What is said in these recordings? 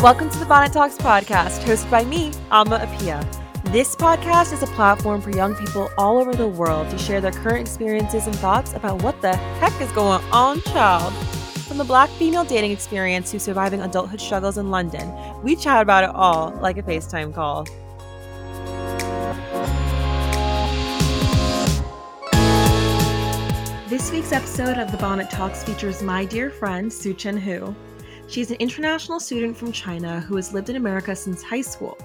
Welcome to the Bonnet Talks podcast, hosted by me, Ama Apia. This podcast is a platform for young people all over the world to share their current experiences and thoughts about what the heck is going on, child. From the black female dating experience to surviving adulthood struggles in London, we chat about it all like a FaceTime call. This week's episode of the Bonnet Talks features my dear friend, Shuchen Hu. She's an international student from China who has lived in America since high school.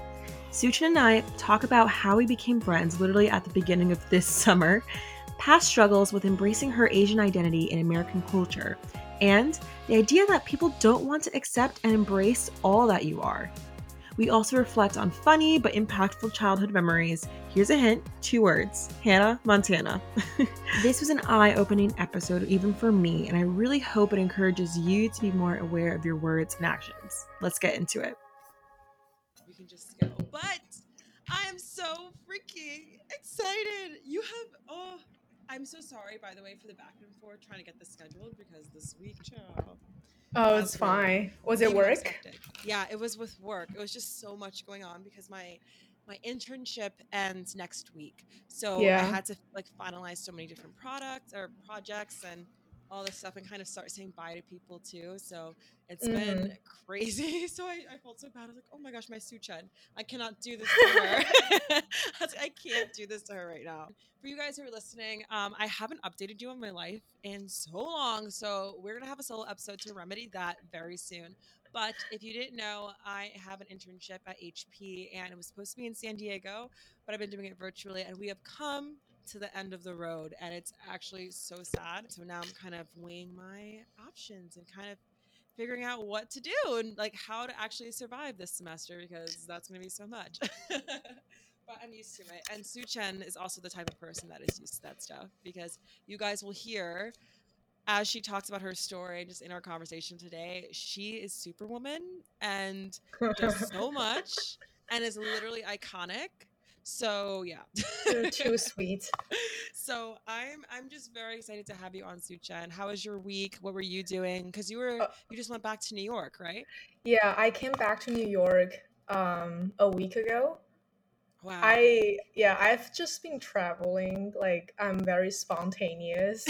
Shuchen and I talk about how we became friends literally at the beginning of this summer, past struggles with embracing her Asian identity in American culture, and the idea that people don't want to accept and embrace all that you are. We also reflect on funny but impactful childhood memories. Here's a hint two words Hannah Montana. this was an eye opening episode, even for me, and I really hope it encourages you to be more aware of your words and actions. Let's get into it. We can just go. But I am so freaking excited. You have, oh, I'm so sorry, by the way, for the back and forth trying to get this scheduled because this week, child. Oh, it's fine. Was it work? Yeah, it was with work. It was just so much going on because my my internship ends next week. So yeah. I had to like finalize so many different products or projects and all this stuff and kind of start saying bye to people too. So it's mm-hmm. been crazy. So I, I, felt so bad. I was like, oh my gosh, my Shuchen. I cannot do this to her. I, I, can't do this to her right now. For you guys who are listening, um, I haven't updated you on my life in so long. So we're going to have a solo episode to remedy that very soon. But if you didn't know, I have an internship at HP and it was supposed to be in San Diego, but I've been doing it virtually and we have come to the end of the road and it's actually so sad. So now I'm kind of weighing my options and kind of figuring out what to do and like how to actually survive this semester because that's going to be so much. but I'm used to it. And Shuchen is also the type of person that is used to that stuff because you guys will hear as she talks about her story just in our conversation today, she is Superwoman and does so much and is literally iconic so yeah, you're too sweet. So I'm I'm just very excited to have you on Shuchen. How was your week? What were you doing? Because you were uh, you just went back to New York, right? Yeah, I came back to New York um a week ago. Wow. I yeah, I've just been traveling. Like I'm very spontaneous.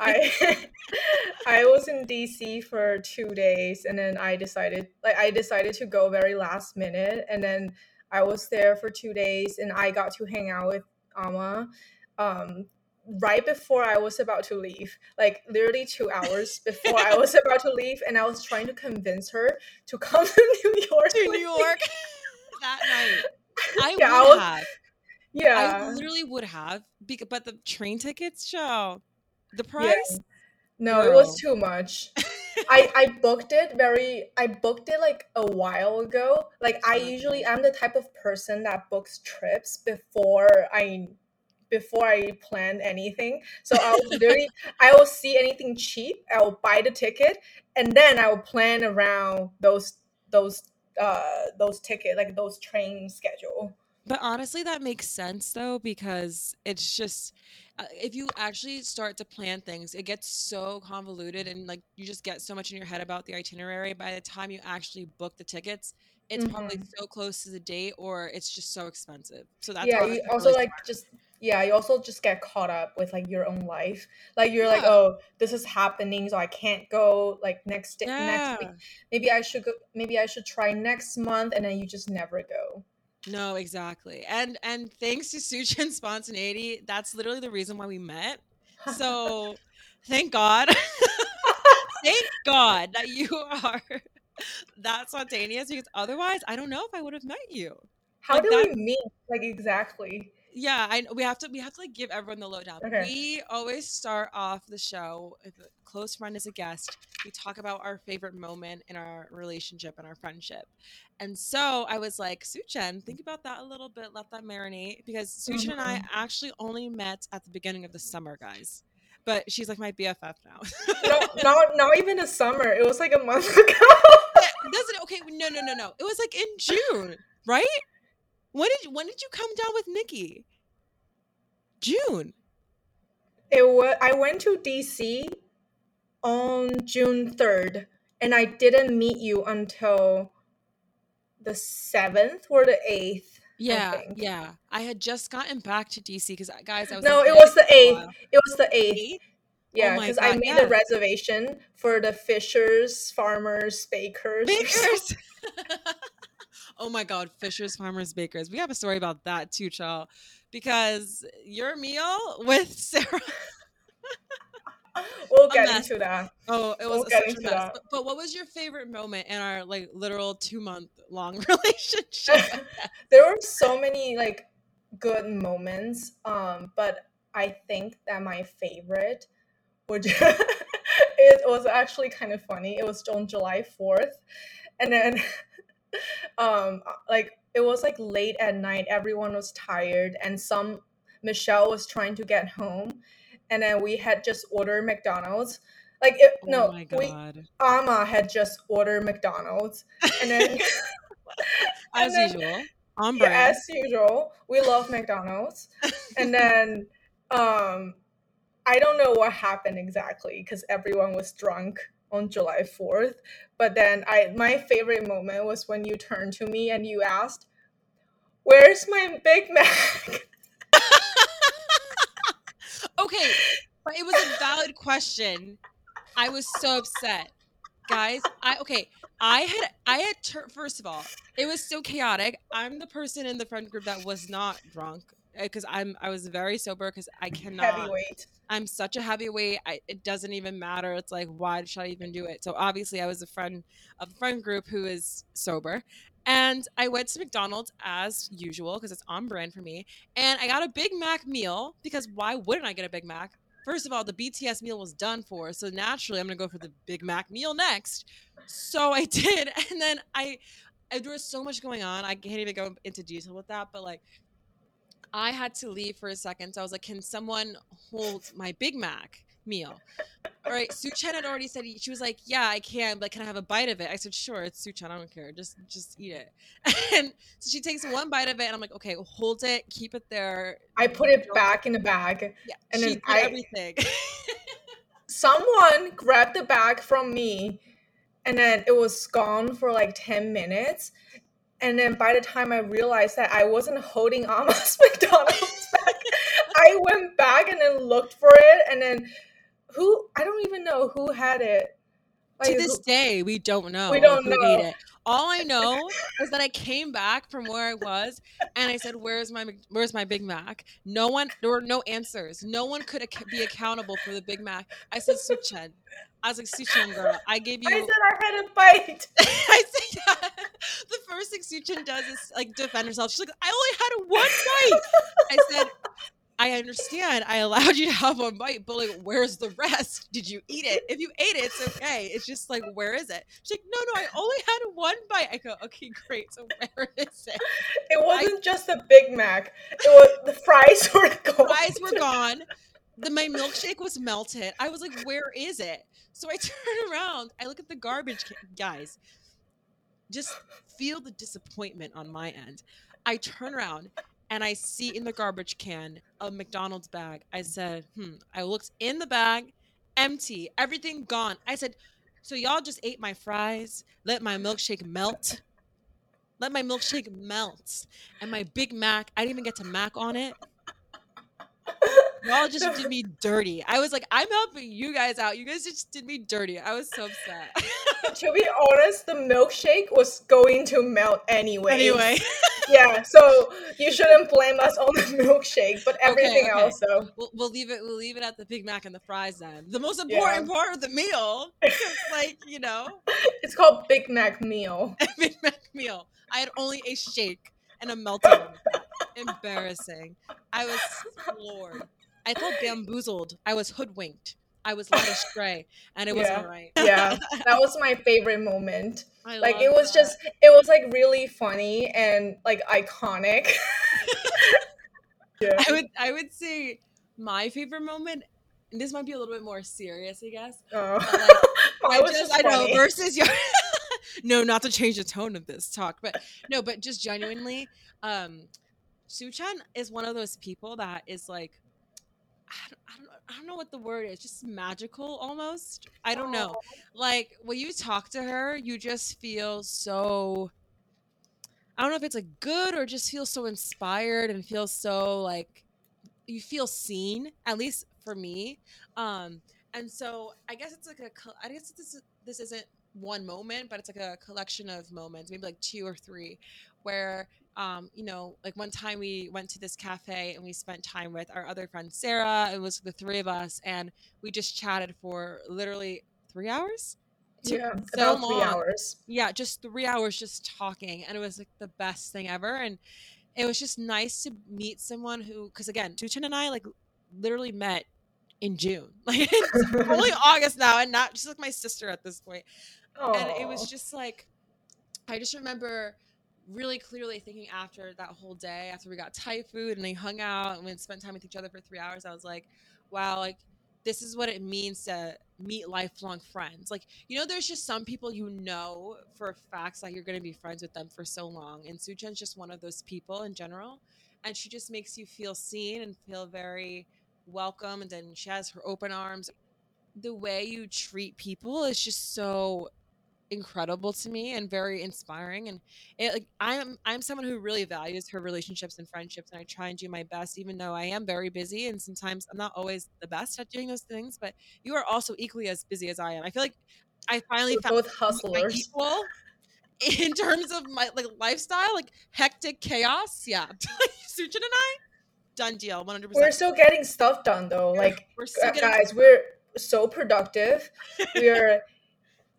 I I was in DC for 2 days and then I decided like I decided to go very last minute and then I was there for two days and I got to hang out with Ama um, right before I was about to leave, like literally two hours before I was about to leave, and I was trying to convince her to come to New York. To New York that night. I yeah, would I was, have. Yeah. I literally would have. But the train tickets show the price. Yeah. No, Girl. it was too much. I I booked it very I booked it like a while ago. Like I usually I'm the type of person that books trips before I before I plan anything. So I'll literally I will see anything cheap, I will buy the ticket and then I will plan around those those uh those ticket like those train schedule. But honestly, that makes sense though, because it's just uh, if you actually start to plan things, it gets so convoluted and like you just get so much in your head about the itinerary. By the time you actually book the tickets, it's mm-hmm. probably so close to the date or it's just so expensive. So that's yeah. You also really like smart. just yeah. You also just get caught up with like your own life. Like you're yeah. like, oh, this is happening, so I can't go like next day, yeah. next week. Maybe I should go. Maybe I should try next month, and then you just never go. No, exactly. And and thanks to Shuchen spontaneity, that's literally the reason why we met. So thank God. thank God that you are that spontaneous because otherwise I don't know if I would have met you. How like do that, we meet? Like exactly yeah i we have to we have to like give everyone the lowdown. Okay. we always start off the show if a close friend is a guest. We talk about our favorite moment in our relationship and our friendship. And so i was like Shuchen think about that a little bit let that marinate because Shuchen mm-hmm. and i mm-hmm. actually only met at the beginning of the summer guys. But she's like my bff now. No, not not even a summer it was like a month ago. Doesn't okay no no no no it was like in june right when did when did you come down with Nikki? June. It was I went to DC on June 3rd and I didn't meet you until the seventh or the eighth. Yeah, I yeah. I had just gotten back to DC because, uh, guys, I was no, it was the eighth. It was the eighth. eighth? Yeah, because oh I made yeah. the reservation for the Fishers, farmers, bakers. Bakers. oh my God, Fishers, farmers, bakers. We have a story about that too, child. Because your meal with Sarah. we'll get into that. Oh, it was we'll such a mess. But, but, what was your favorite moment in our like literal two month long relationship? there were so many like good moments. Um, but I think that my favorite which it was actually kind of funny. It was on July 4th. And then um like it was like late at night, everyone was tired and some Michelle was trying to get home and then we had just ordered McDonald's. Like it, oh no, we Ama had just ordered McDonald's and then as then, usual. On brand. Yeah, as usual. We love McDonald's. and then um I don't know what happened exactly because everyone was drunk on July 4th. But then I my favorite moment was when you turned to me and you asked, Where's my Big Mac? okay, but it was a valid question. I was so upset. Guys, I okay, I had I had first of all, it was so chaotic. I'm the person in the friend group that was not drunk because I'm I was very sober because I cannot heavyweight. I'm such a heavyweight. I, it doesn't even matter. It's like why should I even do it? So obviously I was a friend of a friend group who is sober, and I went to McDonald's as usual because it's on brand for me, and I got a Big Mac meal because why wouldn't I get a Big Mac? First of all, the BTS meal was done for, so naturally I'm gonna go for the Big Mac meal next. So I did, and then I there was so much going on. I can't even go into detail with that, but like I had to leave for a second. So I was like, can someone hold my Big Mac meal? All right. Shuchen had already said, she was like, yeah, I can, but can I have a bite of it? I said, sure, it's Shuchen. I don't care. Just, just eat it. And so she takes one bite of it and I'm like, okay, hold it, keep it there. I put it back in the bag. Yeah. And then I, everything. someone grabbed the bag from me and then it was gone for like 10 minutes and then by the time I realized that I wasn't holding Ama's McDonald's bag, I went back and then looked for it. And then who, I don't even know who had it. Like, to this day, we don't know. We don't know. All I know is that I came back from where I was and I said, "Where's my Where's my Big Mac?" No one, there were no answers. No one could ac- be accountable for the Big Mac. I said, "Shuchen." I was like, "Shuchen, girl, I gave you." I said I had a bite. I said, yeah. The first thing Shuchen does is like defend herself. She's like, "I only had one bite." I said, I understand I allowed you to have one bite, but like, where's the rest? Did you eat it? If you ate it, it's okay. It's just like, where is it? She's like, no, no, I only had one bite. I go, okay, great. So where is it? It wasn't I, just a Big Mac. It was the fries were gone. Fries were gone. The, my milkshake was melted. I was like, where is it? So I turn around. I look at the garbage can. Guys, just feel the disappointment on my end. I turn around and I see in the garbage can a McDonald's bag. I said, hmm. I looked in the bag, empty, everything gone. I said, so y'all just ate my fries, let my milkshake melt. Let my milkshake melt. And my Big Mac, I didn't even get to Mac on it. Y'all just did me dirty. I was like, I'm helping you guys out. You guys just did me dirty. I was so upset. to be honest, the milkshake was going to melt anyway. Anyway. yeah, so you shouldn't blame us on the milkshake, but everything okay, okay. else though. We'll, we'll, leave it we'll leave it at the Big Mac and the fries then. The most important yeah. part of the meal. like, you know. It's called Big Mac meal. Big Mac meal. I had only a shake and a melted. Embarrassing. I was floored. I felt bamboozled. I was hoodwinked. I was led astray, and it yeah. wasn't right. yeah, that was my favorite moment. I like it was that. just, it was like really funny and like iconic. yeah. I would, I would say my favorite moment. this might be a little bit more serious, I guess. Oh. Like, I just, just I know versus your. no, not to change the tone of this talk, but no, but just genuinely, um, Shuchen is one of those people that is like I don't, I don't, I don't know what the word is, just magical almost. I don't know. Like when you talk to her, you just feel so I don't know if it's like good or just feel so inspired and feel so like you feel seen, at least for me. Um, and so I guess it's like a, I guess this this isn't one moment, but it's like a collection of moments, maybe like two or three, where um, you know, like one time we went to this cafe and we spent time with our other friend Sarah. It was the three of us, and we just chatted for literally three hours. Yeah, so about three hours. Yeah, just three hours just talking, and it was like the best thing ever. And it was just nice to meet someone who, because again, Shuchen and I like literally met in June, like it's only August now, and not just like my sister at this point. Aww. And it was just like, I just remember really clearly thinking after that whole day, after we got Thai food and we hung out and we spent time with each other for three hours, I was like, wow, like this is what it means to meet lifelong friends. Like, you know, there's just some people you know for facts that you're going to be friends with them for so long. And Shuchen's just one of those people in general. And she just makes you feel seen and feel very welcome. And then she has her open arms. The way you treat people is just so incredible to me and very inspiring and it like i'm i'm someone who really values her relationships and friendships and i try and do my best even though i am very busy and sometimes i'm not always the best at doing those things but you are also equally as busy as i am. I feel like i finally We're found both hustlers. equal in terms of my like lifestyle like hectic chaos. Yeah Shuchen and i done deal 100% we're still getting stuff done though. Like we're uh, guys we're so productive. We're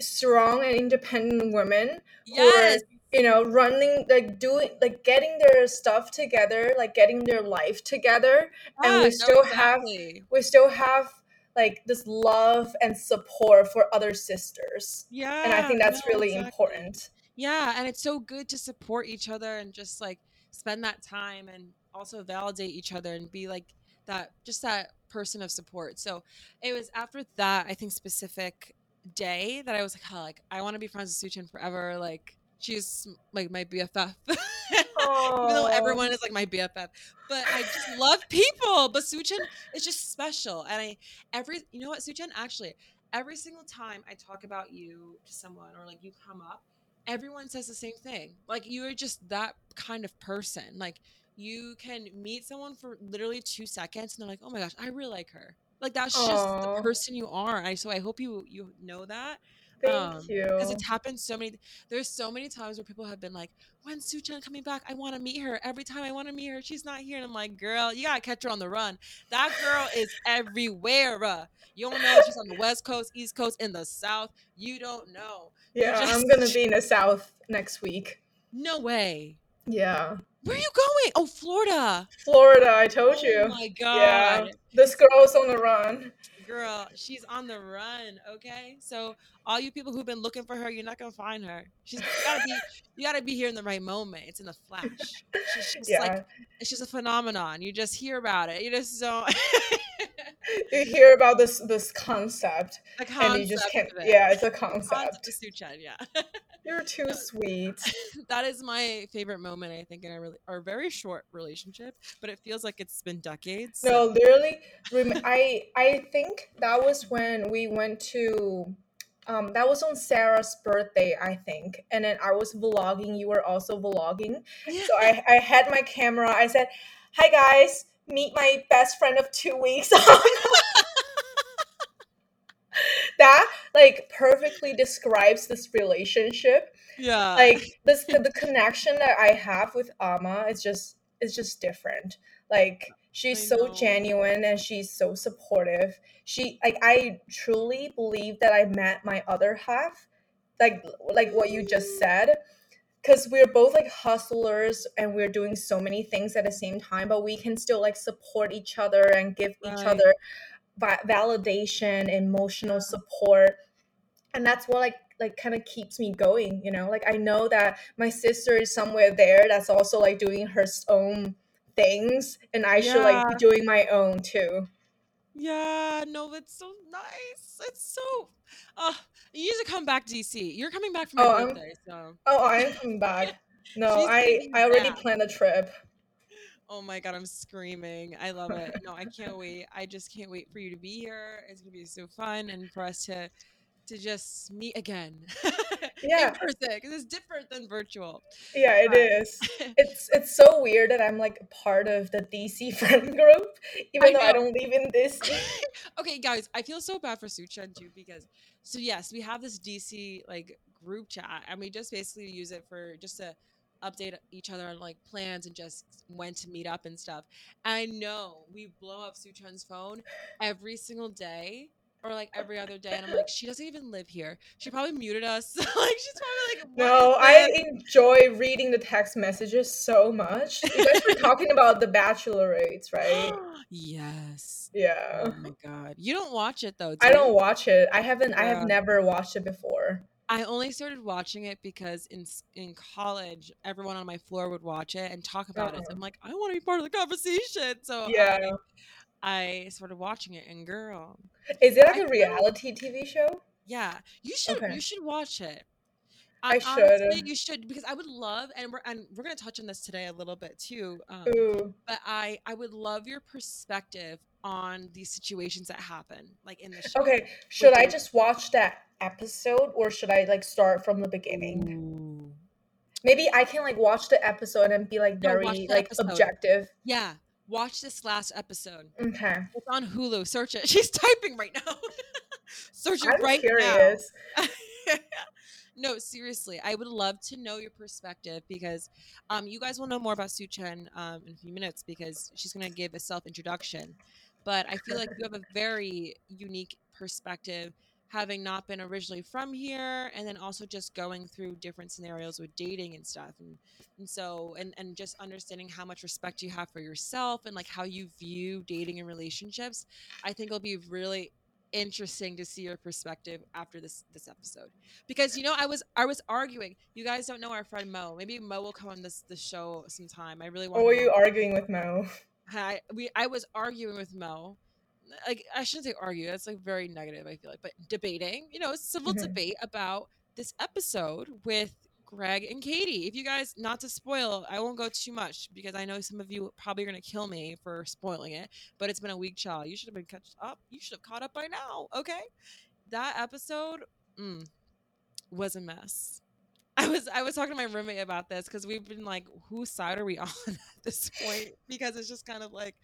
strong and independent women yes. who are you know running like doing like getting their stuff together like getting their life together and we still exactly. have we still have like this love and support for other sisters yeah and i think that's no, really exactly. important yeah and it's so good to support each other and just like spend that time and also validate each other and be like that just that person of support so it was after that i think specific day that I was like, oh, like I want to be friends with Shuchen forever. Like she's like my BFF. Even though everyone is like my BFF, but I just love people. But Shuchen is just special, and I every you know what Shuchen actually every single time I talk about you to someone or like you come up, everyone says the same thing. Like you are just that kind of person. Like you can meet someone for literally two seconds and they're like, oh my gosh, I really like her. Like that's Aww. just the person you are. I so I hope you you know that. Thank um, you. Because it's happened so many. There's so many times where people have been like, "When's Shuchen coming back? I want to meet her. Every time I want to meet her, she's not here." And I'm like, "Girl, you gotta catch her on the run. That girl is everywhere. Uh. You don't know she's on the West Coast, East Coast, in the South. You don't know. Yeah, just, I'm gonna be in the South next week. No way. Yeah. Where are you going? Oh, Florida. Florida, I told oh you. Oh my god. Yeah. This girl's on the run. Girl, she's on the run, okay? So all you people who've been looking for her, you're not gonna find her. She's gotta be you gotta be here in the right moment. It's in the flash. She's just yeah. like it's just a phenomenon. You just hear about it. You just don't you hear about this this concept, concept and you just can't yeah, it's a concept. concept yeah. You're too sweet. that is my favorite moment, I think, in our, really, our very short relationship, but it feels like it's been decades. No, literally, I I think that was when we went to. Um, that was on Sarah's birthday, I think, and then I was vlogging. You were also vlogging, yeah. so I I had my camera. I said, "Hi guys, meet my best friend of two weeks." that like perfectly describes this relationship. Yeah. Like this the connection that I have with Ama is just is just different. Like she's so genuine and she's so supportive. She like I truly believe that I met my other half. Like like what you just said because we're both like hustlers and we're doing so many things at the same time but we can still like support each other and give right. each other validation emotional support. And that's what like like kind of keeps me going you know? Like i know that my sister is somewhere there that's also like doing her own things and i yeah. should like be doing my own too. Yeah no it's so nice. It's so uh you need to come back dc you're coming back from my oh, birthday so. Oh i am coming back. No i i already back. planned a trip Oh my god, I'm screaming. I love it. No, I can't wait. I just can't wait for you to be here. It's gonna be so fun and for us to to just meet again. Yeah, because it's different than virtual. Yeah, it is. It's it's so weird that I'm like part of the DC friend group, even I though I don't live in this. okay, guys, I feel so bad for Shuchen too because so yes, we have this DC like group chat and we just basically use it for just to update each other on like plans and just when to meet up and stuff. I know we blow up Shuchen's phone every single day or like every other day and I'm like she doesn't even live here. She probably muted us. like she's probably like No, I enjoy reading the text messages so much. You guys were talking about the Bachelorettes, right? yes. Yeah. Oh my god. You don't watch it though. Do I don't watch it. I haven't yeah. I have never watched it before. I only started watching it because in in college, everyone on my floor would watch it and talk about uh-huh. it. So I'm like, I want to be part of the conversation. So yeah, I, I started watching it, and girl, is it like I a reality TV show? Yeah, you should okay. you should watch it. I, should. Honestly, you should because I would love, and we're and we're gonna touch on this today a little bit too. Um, but I I would love your perspective on these situations that happen, like in the show. Okay, should I just watch that episode or should I like start from the beginning? Ooh. Maybe I can like watch the episode and be like very no, like episode. objective. Yeah. Watch this last episode. Okay. It's on Hulu. Search it. She's typing right now. Search it I'm right curious. now. no, seriously, I would love to know your perspective because um, you guys will know more about Shuchen um, in a few minutes because she's going to give a self introduction. But I feel like you have a very unique perspective having not been originally from here and then also just going through different scenarios with dating and stuff and and so and and just understanding how much respect you have for yourself and like how you view dating and relationships i think it'll be really interesting to see your perspective after this this episode. Because you know i was i was arguing you guys don't know our friend mo. Maybe mo will come on this the show sometime. I really oh, want what were you arguing with mo? I we i was arguing with mo like I shouldn't say argue. That's like very negative. I feel like, but debating, you know, civil mm-hmm. debate about this episode with Greg and Katie. If you guys, not to spoil, I won't go too much because I know some of you probably are gonna kill me for spoiling it. But it's been a week, child. You should have been caught up. You should have caught up by now. Okay, that episode mm, was a mess. I was I was talking to my roommate about this because we've been like, whose side are we on at this point? Because it's just kind of like,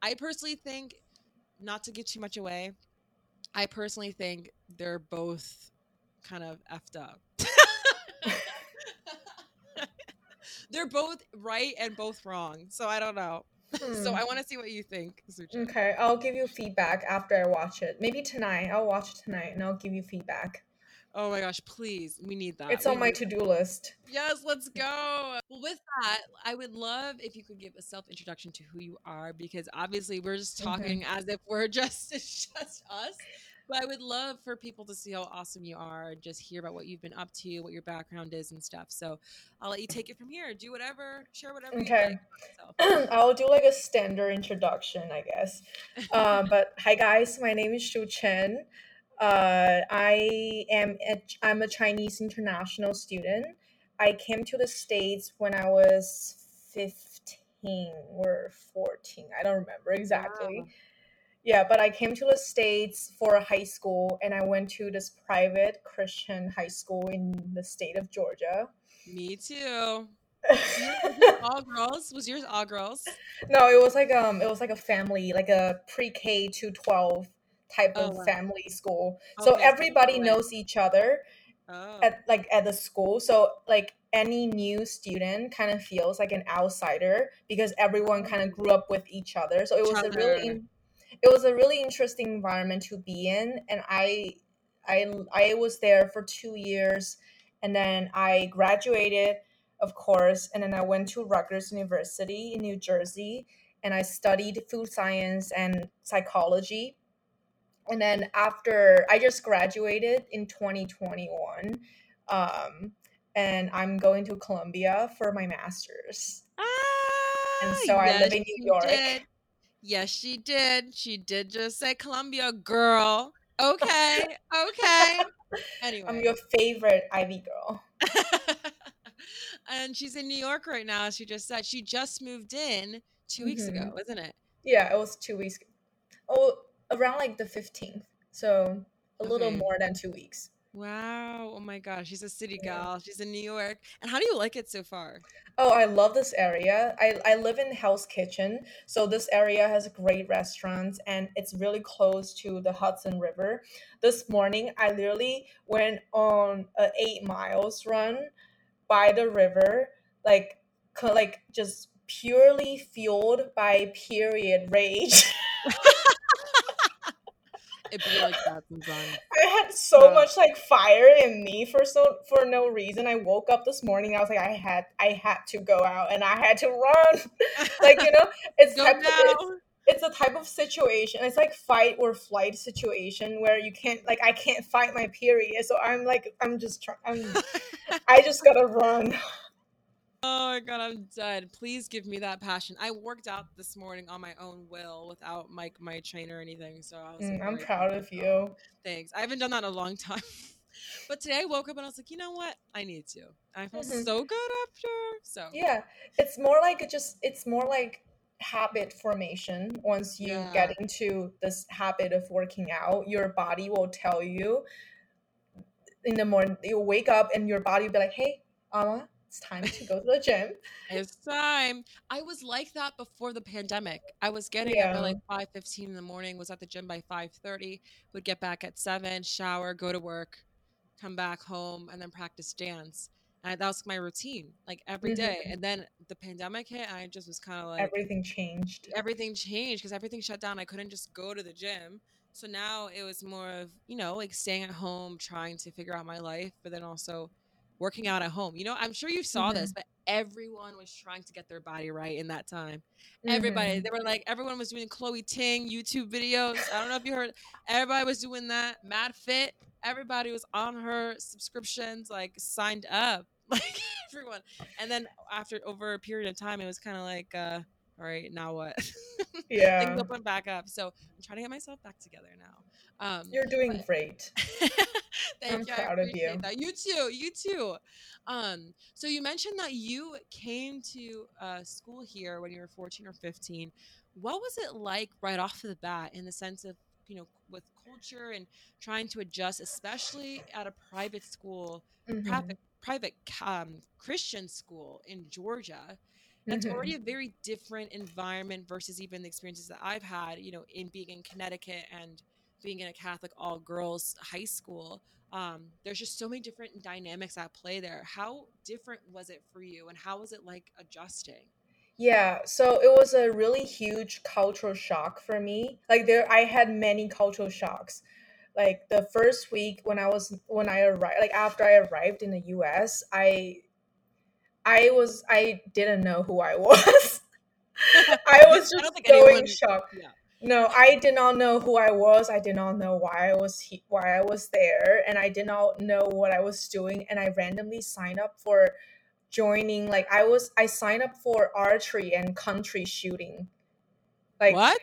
I personally think not to get too much away, I personally think they're both kind of effed up. they're both right and both wrong. So I don't know. Hmm. So I want to see what you think. Okay, I'll give you feedback after I watch it. Maybe tonight. I'll watch it tonight and I'll give you feedback. Oh my gosh, please. We need that. It's we on my to do list. Yes, let's go. Well, with that, I would love if you could give a self introduction to who you are because obviously we're just talking as if we're just, just us. But I would love for people to see how awesome you are, just hear about what you've been up to, what your background is, and stuff. So I'll let you take it from here. Do whatever, share whatever. Okay. Like I'll do like a standard introduction, I guess. uh, but hi, guys. My name is Shuchen. Uh, I am a, I'm a Chinese international student. I came to the States when I was 15 or 14. I don't remember exactly. Wow. Yeah, but I came to the States for a high school and I went to this private Christian high school in the state of Georgia. Me too. all girls? Was yours all girls? No, it was like um it was like a family, like a pre-K to 12 type oh, of wow. family school. Okay, so everybody knows each other oh. at like at the school. So like any new student kind of feels like an outsider because everyone kind of grew up with each other. So it was a really it was a really interesting environment to be in and I I I was there for 2 years and then I graduated of course and then I went to Rutgers University in New Jersey and I studied food science and psychology and then after I just graduated in 2021, um, and I'm going to Columbia for my master's. Ah, and so yes, I live in New York. Did. Yes, she did. She did just say Columbia, girl. Okay, okay. Anyway, I'm your favorite Ivy girl. and she's in New York right now. She just said she just moved in 2 weeks mm-hmm. ago, isn't it? Yeah, it was two weeks. Oh, around like the 15th. So a little more than two weeks. Wow. Oh my gosh. She's a city gal. She's in New York. And how do you like it so far? Oh, I love this area. I, I live in Hell's Kitchen. So this area has great restaurants and it's really close to the Hudson River. This morning I literally went on a eight miles run by the river, like like just purely fueled by period rage. It'd be like that sometimes. I had so much like fire in me for so for no reason. I woke up this morning. I was like, I had I had to go out and I had to run. like you know, it's type of, it's, it's a type of situation. It's like fight or flight situation where you can't like I can't fight my period. So I'm like I'm just trying. I'm I just gotta run. Oh my god, I'm dead. Please give me that passion. I worked out this morning on my own will without Mike, my trainer or anything. So I was mm, like, I'm proud of you. Thanks. I haven't done that in a long time. but today I woke up and I was like, you know what? I need to. I feel mm-hmm. so good after. So Yeah. It's more like it just it's more like habit formation. Once you yeah. get into this habit of working out, your body will tell you in the morning you wake up and your body will be like, hey, Ama, it's time to go to the gym. it's time. I was like that before the pandemic. I was getting yeah. up at like five fifteen in the morning. Was at the gym by five thirty. Would get back at seven, shower, go to work, come back home, and then practice dance. And that was my routine, like every day. Mm-hmm. And then the pandemic hit, I just was kind of like everything changed. Everything changed because everything shut down. I couldn't just go to the gym. So now it was more of you know like staying at home, trying to figure out my life, but then also working out at home. You know, I'm sure you saw mm-hmm. this, but everyone was trying to get their body right in that time. Mm-hmm. Everybody, they were like, everyone was doing Chloe Ting YouTube videos. I don't know if you heard, everybody was doing that. Mad Fit, everybody was on her subscriptions, like signed up, like everyone. And then after over a period of time, it was kind of like, uh, all right, now what? Yeah. Things open back up. So I'm trying to get myself back together now. Um, You're doing but, great. Thank I'm you. proud of you. That. You too. You too. Um, so you mentioned that you came to uh, school here when you were 14 or 15. What was it like right off the bat in the sense of, you know, with culture and trying to adjust, especially at a private school, mm-hmm. private, private um, Christian school in Georgia? That's mm-hmm. already a very different environment versus even the experiences that I've had, you know, in being in Connecticut and being in a Catholic all girls high school, um, there's just so many different dynamics at play there. How different was it for you, and how was it like adjusting? Yeah, so it was a really huge cultural shock for me. Like there, I had many cultural shocks. Like the first week when I was when I arrived, like after I arrived in the U.S., I, I was I didn't know who I was. I was just so in shock. Yeah no, I did not know who I was. I did not know why I was he- why I was there, and I did not know what I was doing. And I randomly signed up for joining. Like I was, I signed up for archery and country shooting. Like what?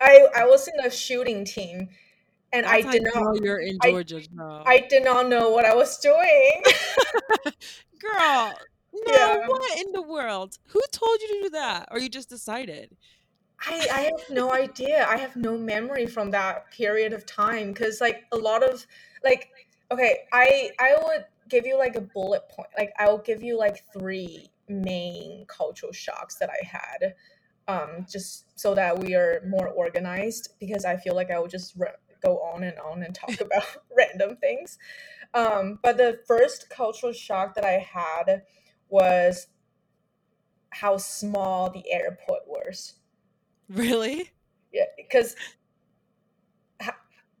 I I was in a shooting team, and That's I did not. know You're in Georgia. I, I did not know what I was doing. Girl, no, yeah. what in the world? Who told you to do that? Or you just decided? I, I have no idea. I have no memory from that period of time because like a lot of like okay, I I would give you like a bullet point. Like I will give you like three main cultural shocks that I had. Um, just so that we are more organized because I feel like I will just re- go on and on and talk about random things. Um, but the first cultural shock that I had was how small the airport was. Really? Yeah, because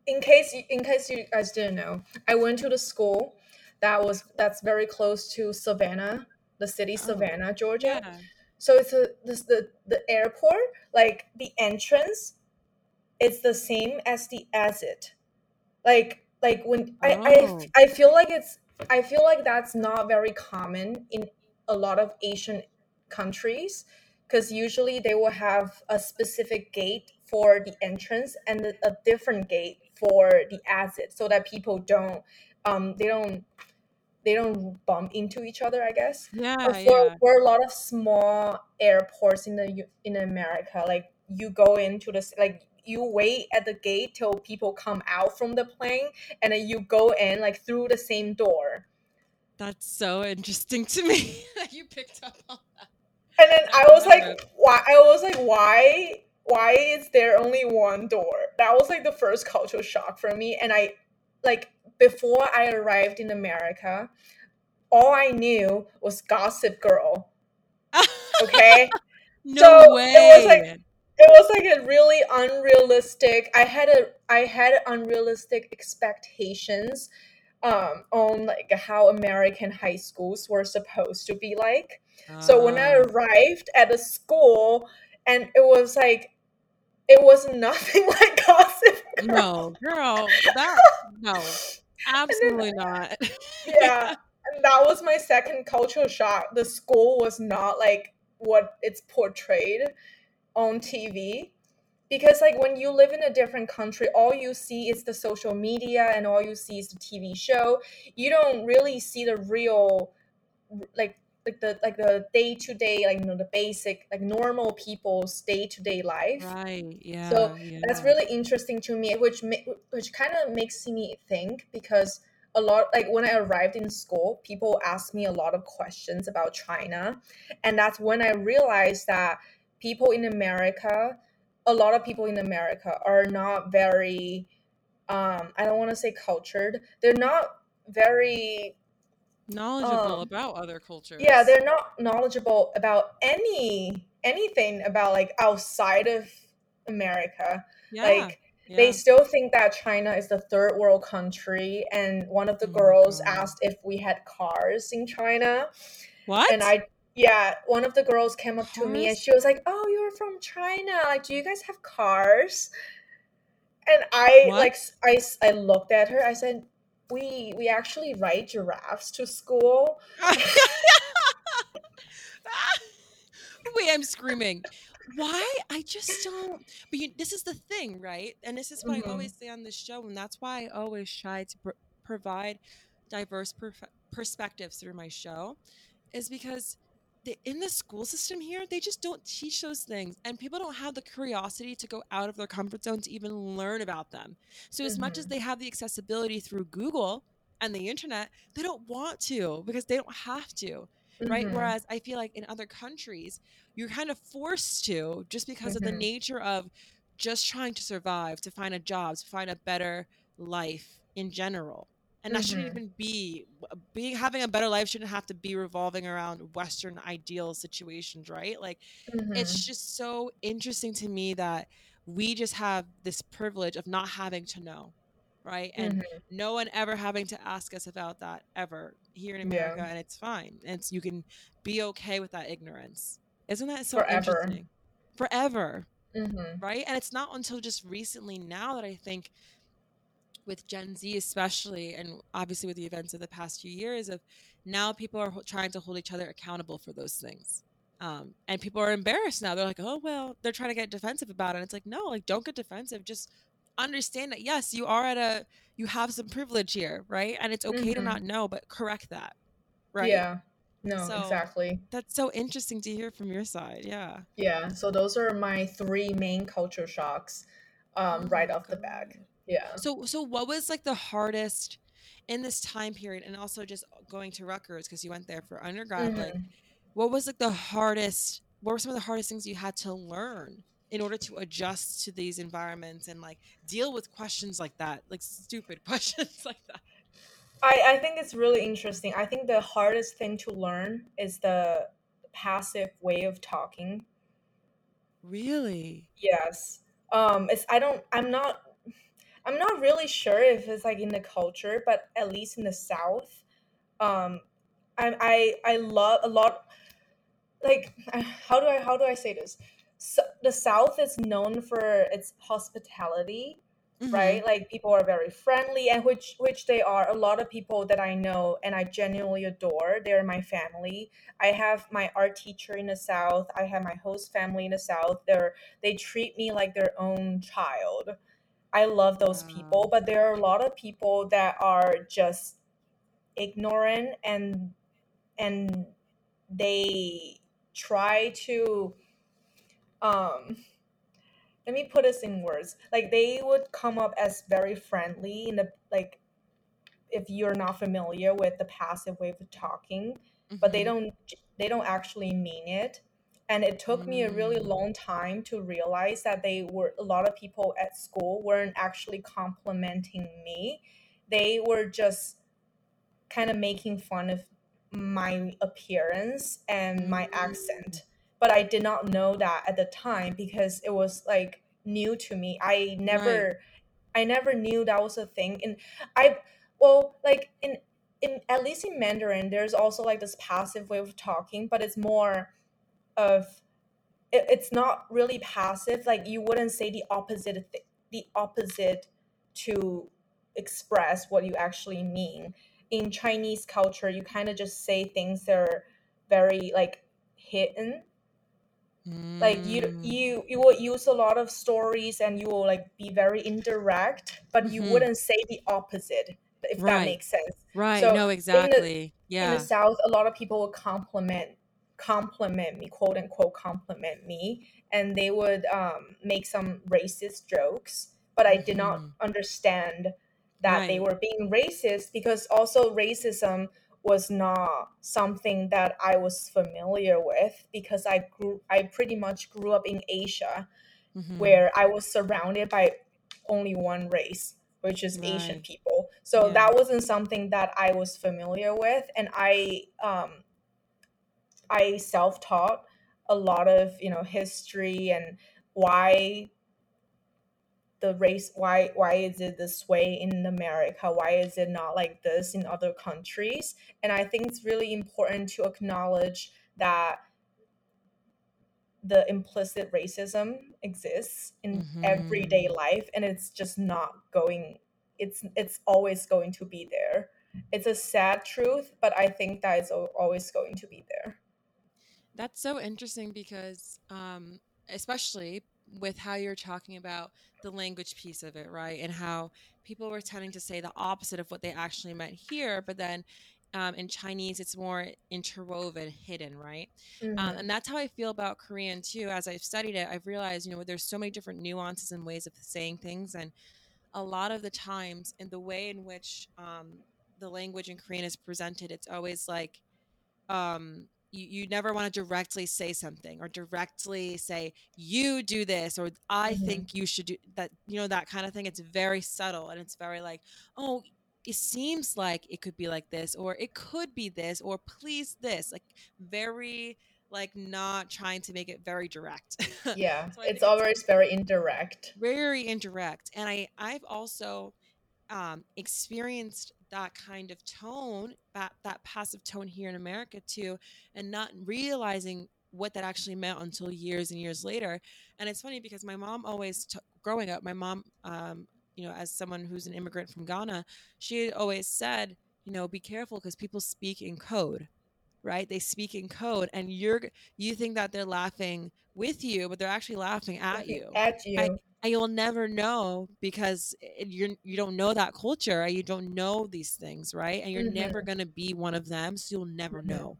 in case in case you guys didn't know, I went to the school that was that's very close to Savannah, the city oh, Savannah, Georgia. Yeah. So it's a this the the airport, like the entrance, it's the same as the exit. Like like when oh. I, I oh. I feel like it's I feel like that's not very common in a lot of Asian countries because usually they will have a specific gate for the entrance and a different gate for the exit so that people don't um they don't they don't bump into each other i guess yeah, for, yeah. for a lot of small airports in the in america like you go into the like you wait at the gate till people come out from the plane and then you go in like through the same door that's so interesting to me that you picked up on and then i was like why i was like why why is there only one door? That was like the first cultural shock for me. And i like before i arrived in america all i knew was gossip girl. Okay? No so way. it was like it was like a really unrealistic i had a i had unrealistic expectations um on like how american high schools were supposed to be like uh. so when i ah. arrived at the school and it was like it was nothing like gossip girl. no girl that no absolutely then, not yeah and that was my second cultural shock the school was not like what it's portrayed on TV because like when you live in a different country all you see is the social media and all you see is the TV show. You don't really see the real like like the like the day to day like you know the basic like normal people's day to day life. Right yeah so yeah. that's really interesting to me which which kind of makes me think because a lot like when i arrived in school people asked me a lot of questions about china. And that's when i realized that people in America, a lot of people in America are not very um I don't want to say cultured. They're not very knowledgeable um, about other cultures. Yeah, they're not knowledgeable about any anything about like outside of America. Yeah. Like yeah. they still think that China is the third world country and one of the oh girls asked if we had cars in China. What? And I yeah, one of the girls came up to me and she was like, "Oh, you're from China. Like, do you guys have cars?" And I what? like I I looked at her. I said, "We we actually ride giraffes to school." Wait, I'm screaming. Why? I just don't. But you, this is the thing, right? And this is what mm-hmm. I always say on this show, and that's why I always try to pr- provide diverse per- perspectives through my show, is because in the school system here, they just don't teach those things, and people don't have the curiosity to go out of their comfort zone to even learn about them. So, as mm-hmm. much as mm-hmm. they have the accessibility through Google and the internet, they don't want to because they don't have to, mm-hmm. right? Whereas I feel like in other countries, you're kind of forced to just because mm-hmm. of the mm-hmm. nature of just trying to survive, to find a job, to find a better life in general and that mm-hmm. shouldn't even be being having a better life shouldn't have to be revolving around western ideal situations right like mm-hmm. it's just so interesting to me that we just have this privilege of not having to know right and mm-hmm. no one ever having to ask us about that ever here in america yeah. and it's fine and it's, you can be okay with that ignorance isn't that so forever. interesting forever mm-hmm. right and it's not until just recently now that i think with Gen Z, especially, and obviously with the events of the past few years, of now people are trying to hold each other accountable for those things. Um, and people are embarrassed now. They're like, oh, well, they're trying to get defensive about it. And it's like, no, like, don't get defensive. Just understand that, yes, you are at a, you have some privilege here, right? And it's okay mm-hmm. to not know, but correct that, right? Yeah. No, so, exactly. That's so interesting to hear from your side. Yeah. Yeah. So those are my three main culture shocks um, oh right off God. the bat. Yeah. So so what was like the hardest in this time period and also just going to Rutgers because you went there for undergrad mm-hmm. like what was like the hardest what were some of the hardest things you had to learn in order to adjust to these environments and like deal with questions like that like stupid questions like that I, I think it's really interesting. I think the hardest thing to learn is the passive way of talking. Really? Yes. Um it's I don't I'm not I'm not really sure if it's like in the culture, but at least in the South, um, I I I love a lot. Like, how do I how do I say this? So the South is known for its hospitality, mm-hmm. right? Like people are very friendly, and which which they are. A lot of people that I know and I genuinely adore. They're my family. I have my art teacher in the South. I have my host family in the South. They're they treat me like their own child I love those people, but there are a lot of people that are just ignorant and and they try to um let me put this in words. Like they would come up as very friendly in the like if you're not familiar with the passive way of talking, but they mm-hmm. don't they don't actually mean it. And it took me a really mm. long time to realize that they were a lot of people at school weren't actually complimenting me. They were just kind of making fun of my appearance and my accent but I did not know that at the time because it was like new to me. I never right. I never knew that was a thing. And I well, like in in at least in Mandarin, there's also like this passive way of talking, but it's more of it, it's not really passive. Like you wouldn't say the opposite th- the opposite to express what you actually mean. In Chinese culture, you kind of just say things that are very like hidden like you mm. you you will use a lot of stories and you will like be very indirect but you mm-hmm. wouldn't say the opposite if right. that makes sense right so no exactly in the, yeah in the south a lot of people will compliment compliment me quote unquote compliment me and they would um, make some racist jokes but i did not mm-hmm. understand that right. they were being racist because also racism was not something that I was familiar with because I grew I pretty much grew up in Asia mm-hmm. where I was surrounded by only one race which is right. Asian people. So yeah. that wasn't something that I was familiar with and I um I self-taught a lot of, you know, history and why the race why why is it this way in america? Why is it not like this in other countries? And i think it's really important to acknowledge that the implicit racism exists in mm-hmm. everyday life and it's just not going it's it's always going to be there. It's a sad truth but i think that it's always going to be there that's so interesting because um especially with how you're talking about the language piece of it, right? And how people were tending to say the opposite of what they actually meant here, but then um, in Chinese, it's more interwoven, hidden, right? Um, mm-hmm. Um, and that's how I feel about Korean too. As I've studied it, I've realized, you know, there's so many different nuances and ways of saying things. And a lot of the times, in the way in which um, the language in Korean is presented, it's always like, um, you, you never want to directly say something or directly say you do this or i mm-hmm. think you should do that you know that kind of thing. It's very subtle and it's very like oh it seems like it could be like this or it could be this or please this like very like not trying to make it very direct. Yeah so it's always it's very indirect. Very indirect and i i've also um, experienced that kind of tone, that that passive tone here in America too, and not realizing what that actually meant until years and years later. And it's funny because my mom always, t- growing up, my mom, um, you know, as someone who's an immigrant from Ghana, she always said, you know, be careful because people speak in code right? They speak in code and you're you think that they're laughing with you but they're actually laughing at you. at you. I, and you'll never know because you're you don't know that culture you don't know these things right and you're mm-hmm. never going to be one of them so you'll never mm-hmm. know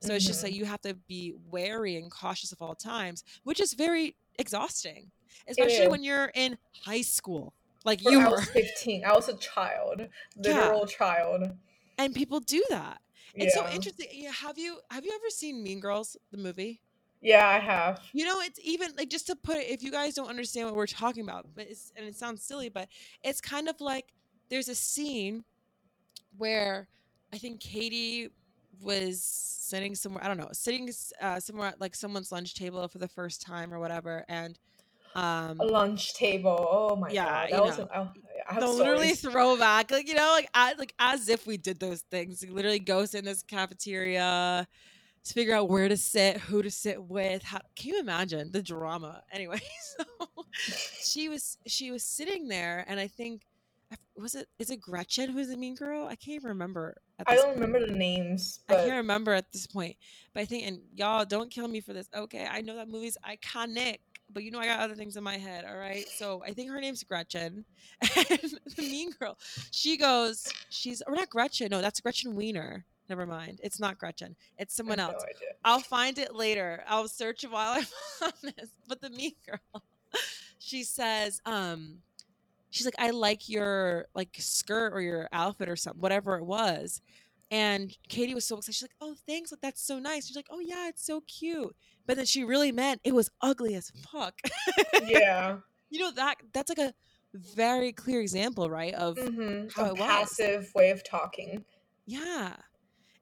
so mm-hmm. it's just like mm-hmm. you have to be wary and cautious of all times which is very exhausting especially when you're in high school like you I were 15 i was a child literal yeah. child and people do that it's yeah. so interesting have you have you ever seen mean girls the movie yeah, I have. You know, it's even like just to put it, if you guys don't understand what we're talking about, but it's, and it sounds silly, but it's kind of like there's a scene where I think Cady was sitting somewhere, I don't know, sitting uh, somewhere at like someone's lunch table for the first time or whatever. And um, a lunch table. Oh my yeah, god, that was oh, a, the literally throwback, like you know, like as, like as if we did those things. Literally goes in this cafeteria, to figure out where to sit, who to sit with. How can you imagine the drama? Anyway, so she was she was sitting there, and I think was it is it Gretchen who's the mean girl? I can't even remember. I don't point. remember the names. But... I can't remember at this point. But I think, and y'all don't kill me for this. Okay, I know that movie's iconic, but you know I got other things in my head. All right, so I think her name's Gretchen, and the mean girl. She goes, she's or not Gretchen. No, that's Gretchen Wiener. Never mind. It's not Gretchen. It's someone else. No I'll find it later. I'll search while I'm on this. But the mean girl, she says, um, she's like, I like your like skirt or your outfit or something, whatever it was. And Cady was so excited. She's like, "Oh, thanks! Like that's so nice." She's like, "Oh yeah, it's so cute." But then she really meant it was ugly as fuck. yeah. You know that that's like a very clear example, right? Of mm-hmm. how a it passive was. way of talking. Yeah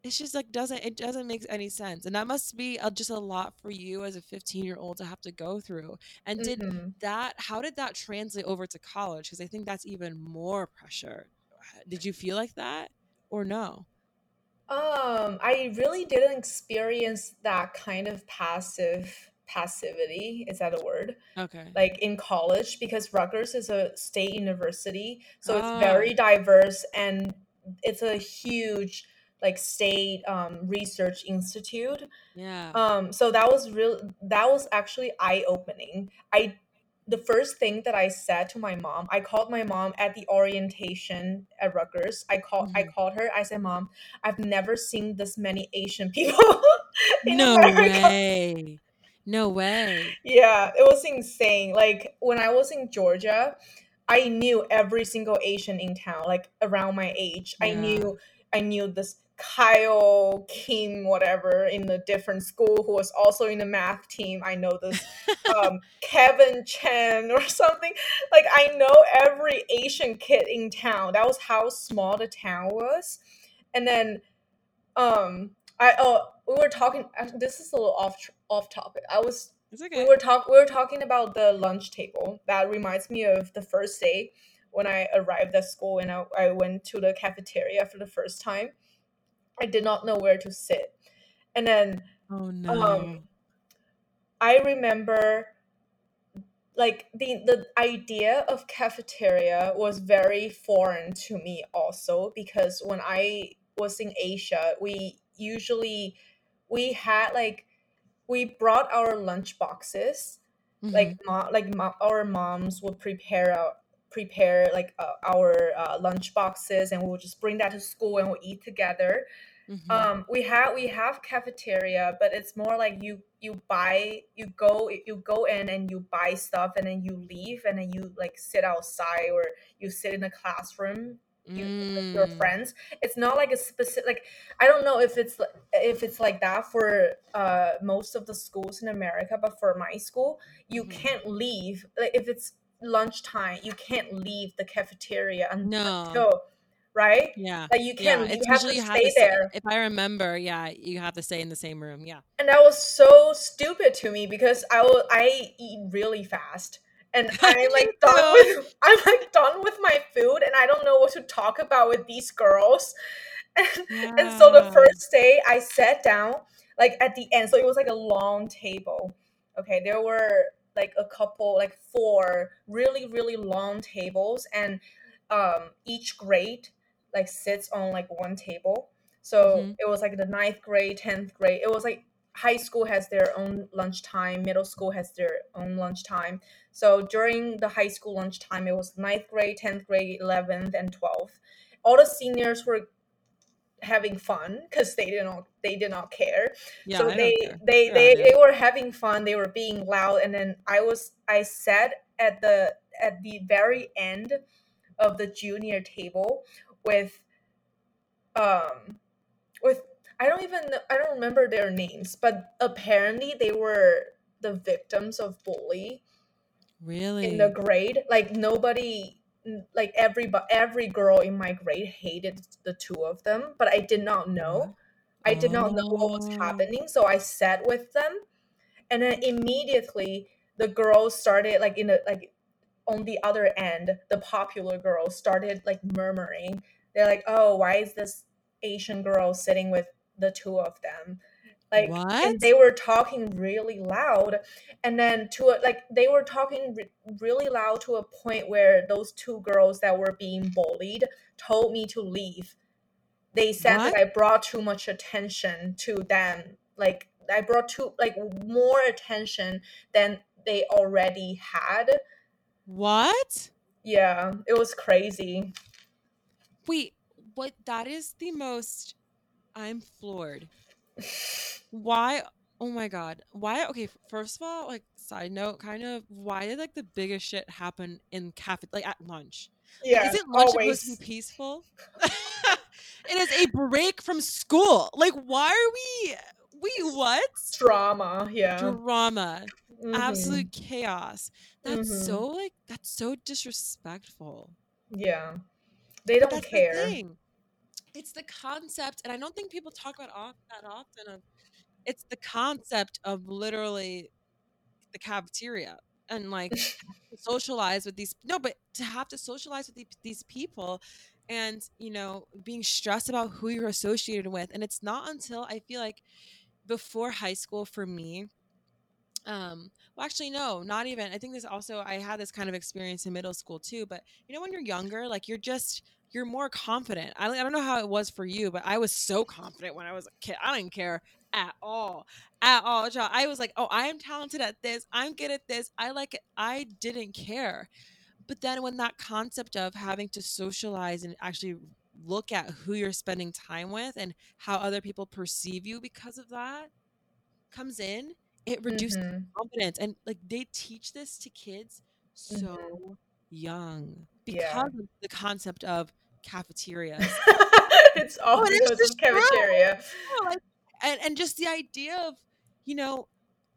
it's just like doesn't it doesn't make any sense and that must be a, just a lot for you as a 15 year old to have to go through and did mm-hmm. that how did that translate over to college because i think that's even more pressure did you feel like that or no um i really didn't experience that kind of passive passivity is that a word okay like in college because rutgers is a state university so oh. it's very ah. diverse and it's a huge like state um, research institute. Yeah. Um, so that was real. That was actually eye opening. I the first thing that I said to my mom, I called my mom at the orientation at Rutgers. I called mm-hmm. I called her. I said, "Mom, I've never seen this many Asian people." no America. way. No way. Yeah, it was insane. Like when I was in Georgia, I knew every single Asian in town, like around my age. Yeah. I knew I knew this Kyle Kim, whatever, in a different school who was also in the math team. I know this um, Kevin Chen or something. Like I know every Asian kid in town. That was how small the town was. And then, um, I oh we were talking. This is a little off off topic. I was okay. we were talk we were talking about the lunch table. That reminds me of the first day when I arrived at school and I, I went to the cafeteria for the first time I did not know where to sit. And then oh no. Um, I remember like the the idea of cafeteria was very foreign to me also because when I was in Asia, we usually we had like we brought our lunch boxes mm-hmm. like mom like our moms would prepare our prepare like uh, our uh, lunch boxes and we'll just bring that to school and we'll eat together mm-hmm. um, we have we have cafeteria but it's more like you you buy you go you go in and you buy stuff and then you leave and then you like sit outside or you sit in a classroom you, mm. with your mm. friends it's not like a specific like i don't know if it's if it's like that for uh most of the schools in america but for my school you mm-hmm. can't leave like if it's lunchtime you can't leave the cafeteria until, no. right? Yeah. Like you can't yeah, you have to stay have there. if i remember yeah you have to stay in the same room yeah. And that was so stupid to me because i will i eat really fast and i'm like done with i'm like done with my food and i don't know what to talk about with these girls. And, yeah. and so the first day i sat down like at the end so it was like a long table okay? There were like a couple like four really really long tables and um each grade like sits on like one table. So mm-hmm. it was like the ninth grade 10th grade it was like high school has their own lunchtime middle school has their own lunchtime. So during the high school lunchtime it was ninth grade 10th grade 11th and 12th all the seniors were having fun because they did not they did not care. Yeah, so they they yeah, they, yeah. they were having fun. They were being loud, and then I was I sat at the at the very end of the junior table with um with I don't even I don't remember their names, but apparently they were the victims of bully. Really? In the grade, like nobody like every every girl in my grade hated the two of them, but I did not know. Mm-hmm. I did not know what was oh. happening, so I sat with them, and then immediately the girls started like in the like on the other end, the popular girls started like murmuring. They're like, "Oh, why is this Asian girl sitting with the two of them?" Like what? and they were talking really loud and then to a, like they were talking re- really loud to a point where those two girls that were being bullied told me to leave. They said what? that i brought too much attention to them like i brought too like more attention than they already had. What? Yeah it was crazy. Wait what that is the most i'm floored why? Oh my god. Why? Okay, first of all, like side note, kind of, why did like the biggest shit happen in cafe like at lunch? Yeah, isn't lunch always. supposed to be peaceful? it is a break from school. Like, why are we? We what? Drama. Yeah. Drama. Mm-hmm. Absolute chaos. That's mm-hmm. so like that's so disrespectful. Yeah. They don't care. The it's the concept, and I don't think people talk about off that often of it's the concept of literally the cafeteria and like socialize with these no but to have to socialize with these, these people and you know being stressed about who you're associated with and it's not until i feel like before high school for me um well actually no not even i think this also i had this kind of experience in middle school too but you know when you're younger like you're just you're more confident i, I don't know how it was for you but i was so confident when i was a kid i didn't care at all at all i was like oh i am talented at this i'm good at this i like it i didn't care but then when that concept of having to socialize and actually look at who you're spending time with and how other people perceive you because of that comes in, it reduces mm-hmm. confidence. And like they teach this to kids so mm-hmm. young because yeah. of the concept of cafeterias. it's all oh, because of cafeteria. and, and just the idea of, you know,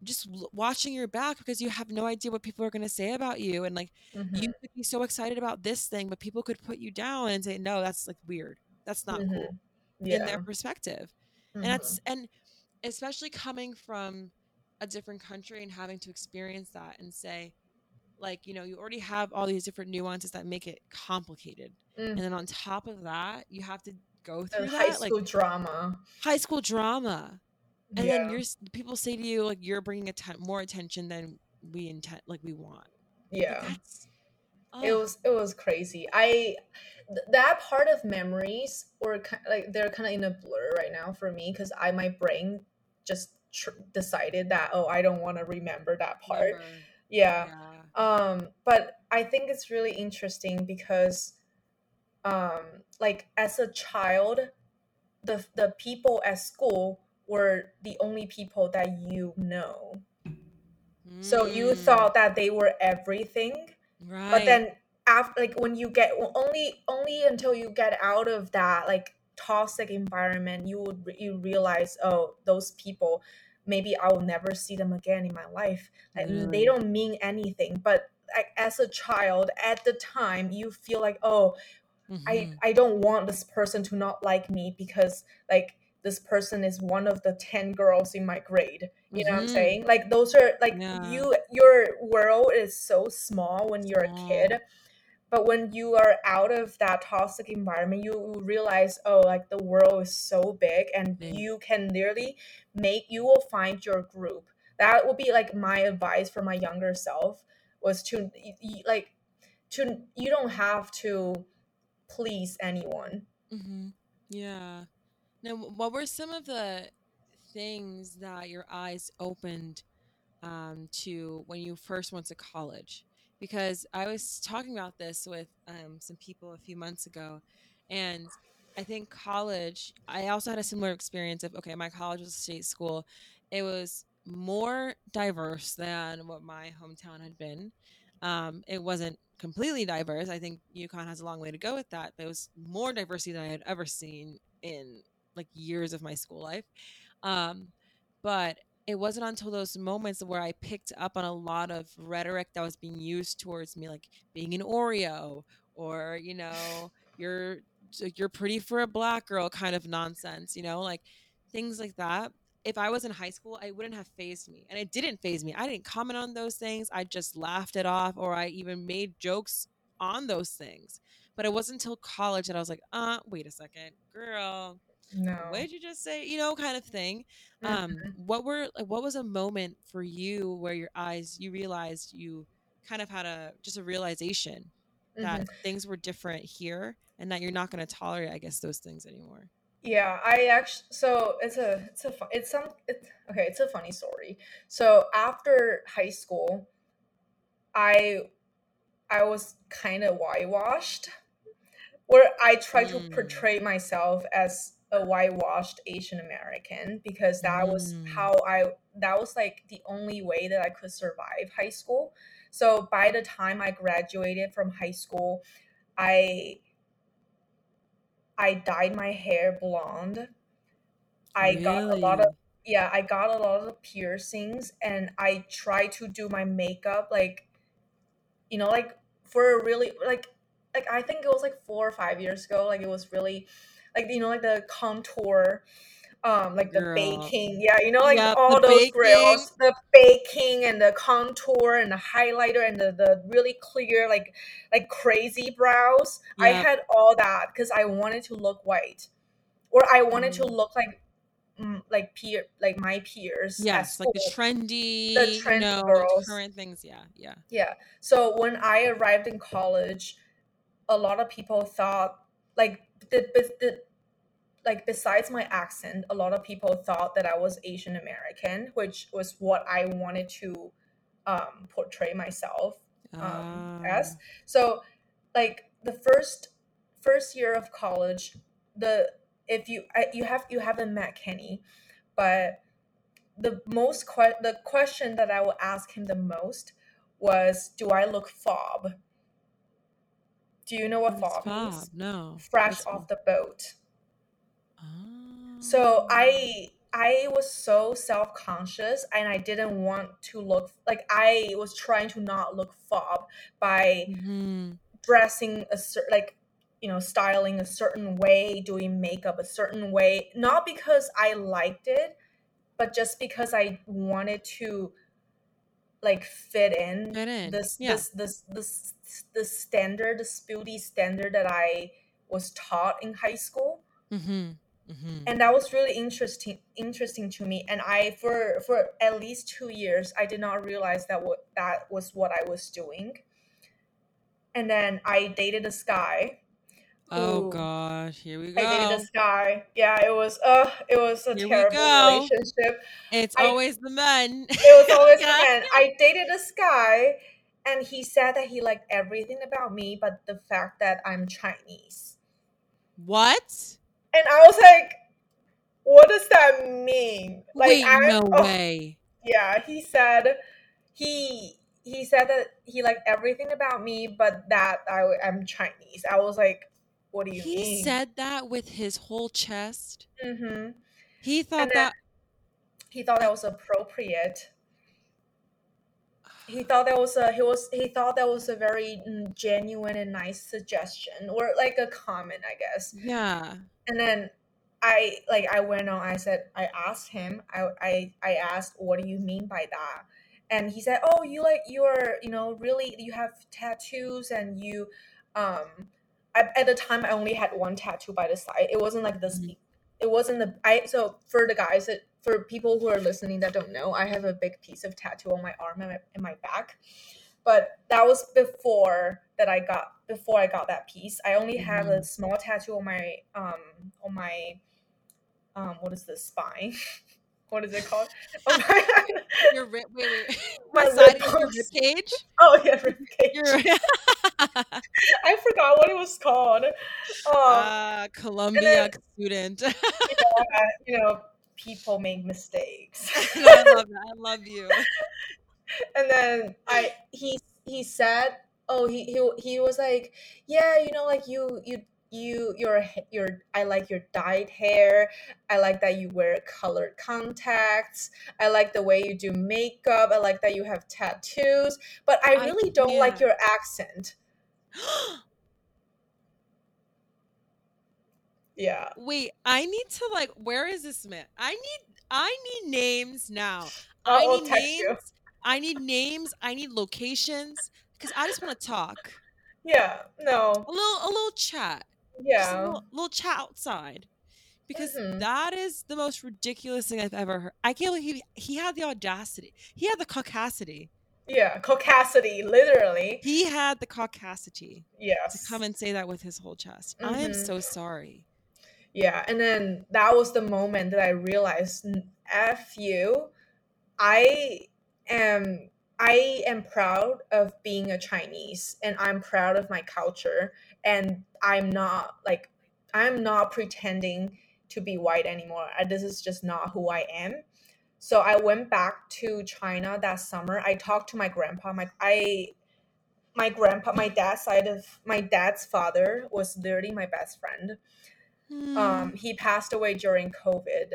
just watching your back because you have no idea what people are going to say about you and like mm-hmm. you could be so excited about this thing but people could put you down and say no that's like weird that's not mm-hmm. cool yeah. in their perspective mm-hmm. and that's and especially coming from a different country and having to experience that and say like you know you already have all these different nuances that make it complicated. And then mm. on top of that you have to go through and that high school like drama. high school drama. And yeah. then you're people say to you like you're bringing att- more attention than we intend like we want. Yeah. like, oh. it was it was crazy. I th- that part of memories or like they're kind of in a blur right now for me because i my brain just tr- decided that oh i don't want to remember that part. Yeah. yeah um but i think it's really interesting because um like as a child the the people at school were the only people that you know. Mm. So you mm. thought that they were everything. Right. But then after like when you get only only until you get out of that like toxic environment you would you realize oh those people maybe I will never see them again in my life. Like, mm. They don't mean anything. But like, as a child, at the time, you feel like, oh, mm-hmm. I I don't want this person to not like me because like this person is one of the 10 girls in my grade you know mm-hmm. what i'm mm-hmm. saying like those are like yeah. you your world is so small when you're a kid but when you are out of that toxic environment you realize oh like the world is so big and mm. you can literally make you will find your group that would be like my advice for my younger self was to like to you don't have to please anyone mm-hmm. yeah now, what were some of the things that your eyes opened um, to when you first went to college? Because I was talking about this with um, some people a few months ago, and I think college, I also had a similar experience of okay, my college was a state school. It was more diverse than what my hometown had been. Um, it wasn't completely diverse. I think UConn has a long way to go with that, but it was more diversity than I had ever seen in like years of my school life. Um, but it wasn't until those moments where I picked up on a lot of rhetoric that was being used towards me, like being an Oreo or, you know, you're you're pretty for a black girl kind of nonsense, you know, like things like that. If I was in high school, I wouldn't have phased me. And it didn't phase me. I didn't comment on those things. I just laughed it off or I even made jokes on those things. But it wasn't until college that I was like, uh, wait a second, girl, no what did you just say you know kind of thing um mm-hmm. what were like what was a moment for you where your eyes you realized you kind of had a just a realization that mm-hmm. things were different here and that you're not going to tolerate i guess those things anymore yeah i actually so it's a it's a it's some it's okay it's a funny story so after high school i i was kind of whitewashed where i tried mm. to portray myself as a whitewashed Asian American because that mm. was how I that was like the only way that I could survive high school. So by the time I graduated from high school, I I dyed my hair blonde. I really? got a lot of yeah, I got a lot of piercings and I tried to do my makeup like you know like for a really like like I think it was like 4 or 5 years ago like it was really like you know like the contour um like the Girl. baking yeah you know like yep, all those baking. grills the baking and the contour and the highlighter and the, the really clear like like crazy brows yep. i had all that because i wanted to look white or i wanted mm. to look like mm, like peer like my peers yes like the trendy the trendy you know, girls current things yeah yeah yeah so when i arrived in college a lot of people thought like the, the like besides my accent, a lot of people thought that I was Asian American, which was what I wanted to um, portray myself um, uh. as. So, like the first first year of college, the if you I, you have you haven't met Kenny, but the most que- the question that I would ask him the most was, "Do I look fob?" Do you know what fob, fob means? No. Fresh off the boat. So I I was so self conscious and I didn't want to look like I was trying to not look fob by mm-hmm. dressing a certain like you know styling a certain way, doing makeup a certain way, not because I liked it, but just because I wanted to like fit in, fit in. this yeah. this this this this standard, this beauty standard that I was taught in high school. Mm-hmm. Mm-hmm. And that was really interesting interesting to me. And I for for at least two years I did not realize that what that was what I was doing. And then I dated this guy. Oh gosh, here we go. I dated this guy. Yeah, it was uh it was a here terrible relationship. It's I, always the men. It was always the men. I dated this guy and he said that he liked everything about me but the fact that I'm Chinese. What? And I was like, what does that mean? Like, Wait, I, no oh, way. Yeah, he said he he said that he liked everything about me, but that I am Chinese. I was like, what do you he mean? He said that with his whole chest. Mm-hmm. He thought that he thought that was appropriate. He thought that was a he was he thought that was a very mm, genuine and nice suggestion or like a comment, I guess. Yeah and then I like I went on. I said I asked him. I I I asked, "What do you mean by that?" And he said, "Oh, you like you're you know really you have tattoos and you um." I, at the time, I only had one tattoo by the side. It wasn't like this. Mm-hmm. It wasn't the I. So for the guys that for people who are listening that don't know, I have a big piece of tattoo on my arm and my, and my back. But that was before that I got before I got that piece. I only have mm-hmm. a small tattoo on my um on my um what is this spine? what is it called? Oh my, your rib wait wait my side of your rib cage? Oh yeah, rib cage. I forgot what it was called. Um, uh, Columbia then, student. you, know, you know, people make mistakes. I love that. I love you. And then I he he said oh he he he was like yeah you know like you you you your your I like your dyed hair. I like that you wear colored contacts. I like the way you do makeup. I like that you have tattoos, but I really I, don't yeah. like your accent. yeah. Wait, I need to like where is this man? I need I need names now. I need names. You. I need names. I need locations because I just want to talk. Yeah, no. A little, a little chat. Yeah, a little, little, chat outside. Because mm-hmm. that is the most ridiculous thing I've ever heard. I can't believe he, he had the audacity. He had the caucasity. Yeah, caucasity, literally. He had the caucasity. Yes. To come and say that with his whole chest. Mm-hmm. I am so mm-hmm. sorry. Yeah, and then that was the moment that I realized, F you, I am I am proud of being a Chinese and I'm proud of my culture and I'm not like I'm not pretending to be white anymore. This is just not who I am. So I went back to China that summer. I talked to my grandpa. My I my grandpa, my dad's side of my dad's father was literally my best friend. Mm. Um, he passed away during COVID.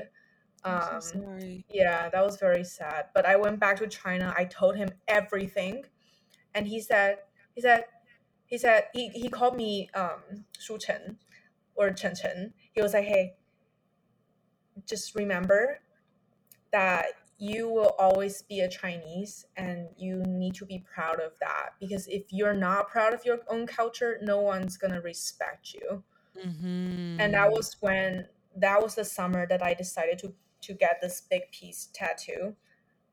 Um, so sorry. Yeah, that was very sad. But I went back to China. I told him everything, and he said, he said, he said, he, he called me um, Shuchen or Chen Chen. He was like, hey, just remember that you will always be a Chinese and you need to be proud of that because if you're not proud of your own culture, no one's gonna respect you. Mm-hmm. And that was when that was the summer that I decided to to get this big piece tattoo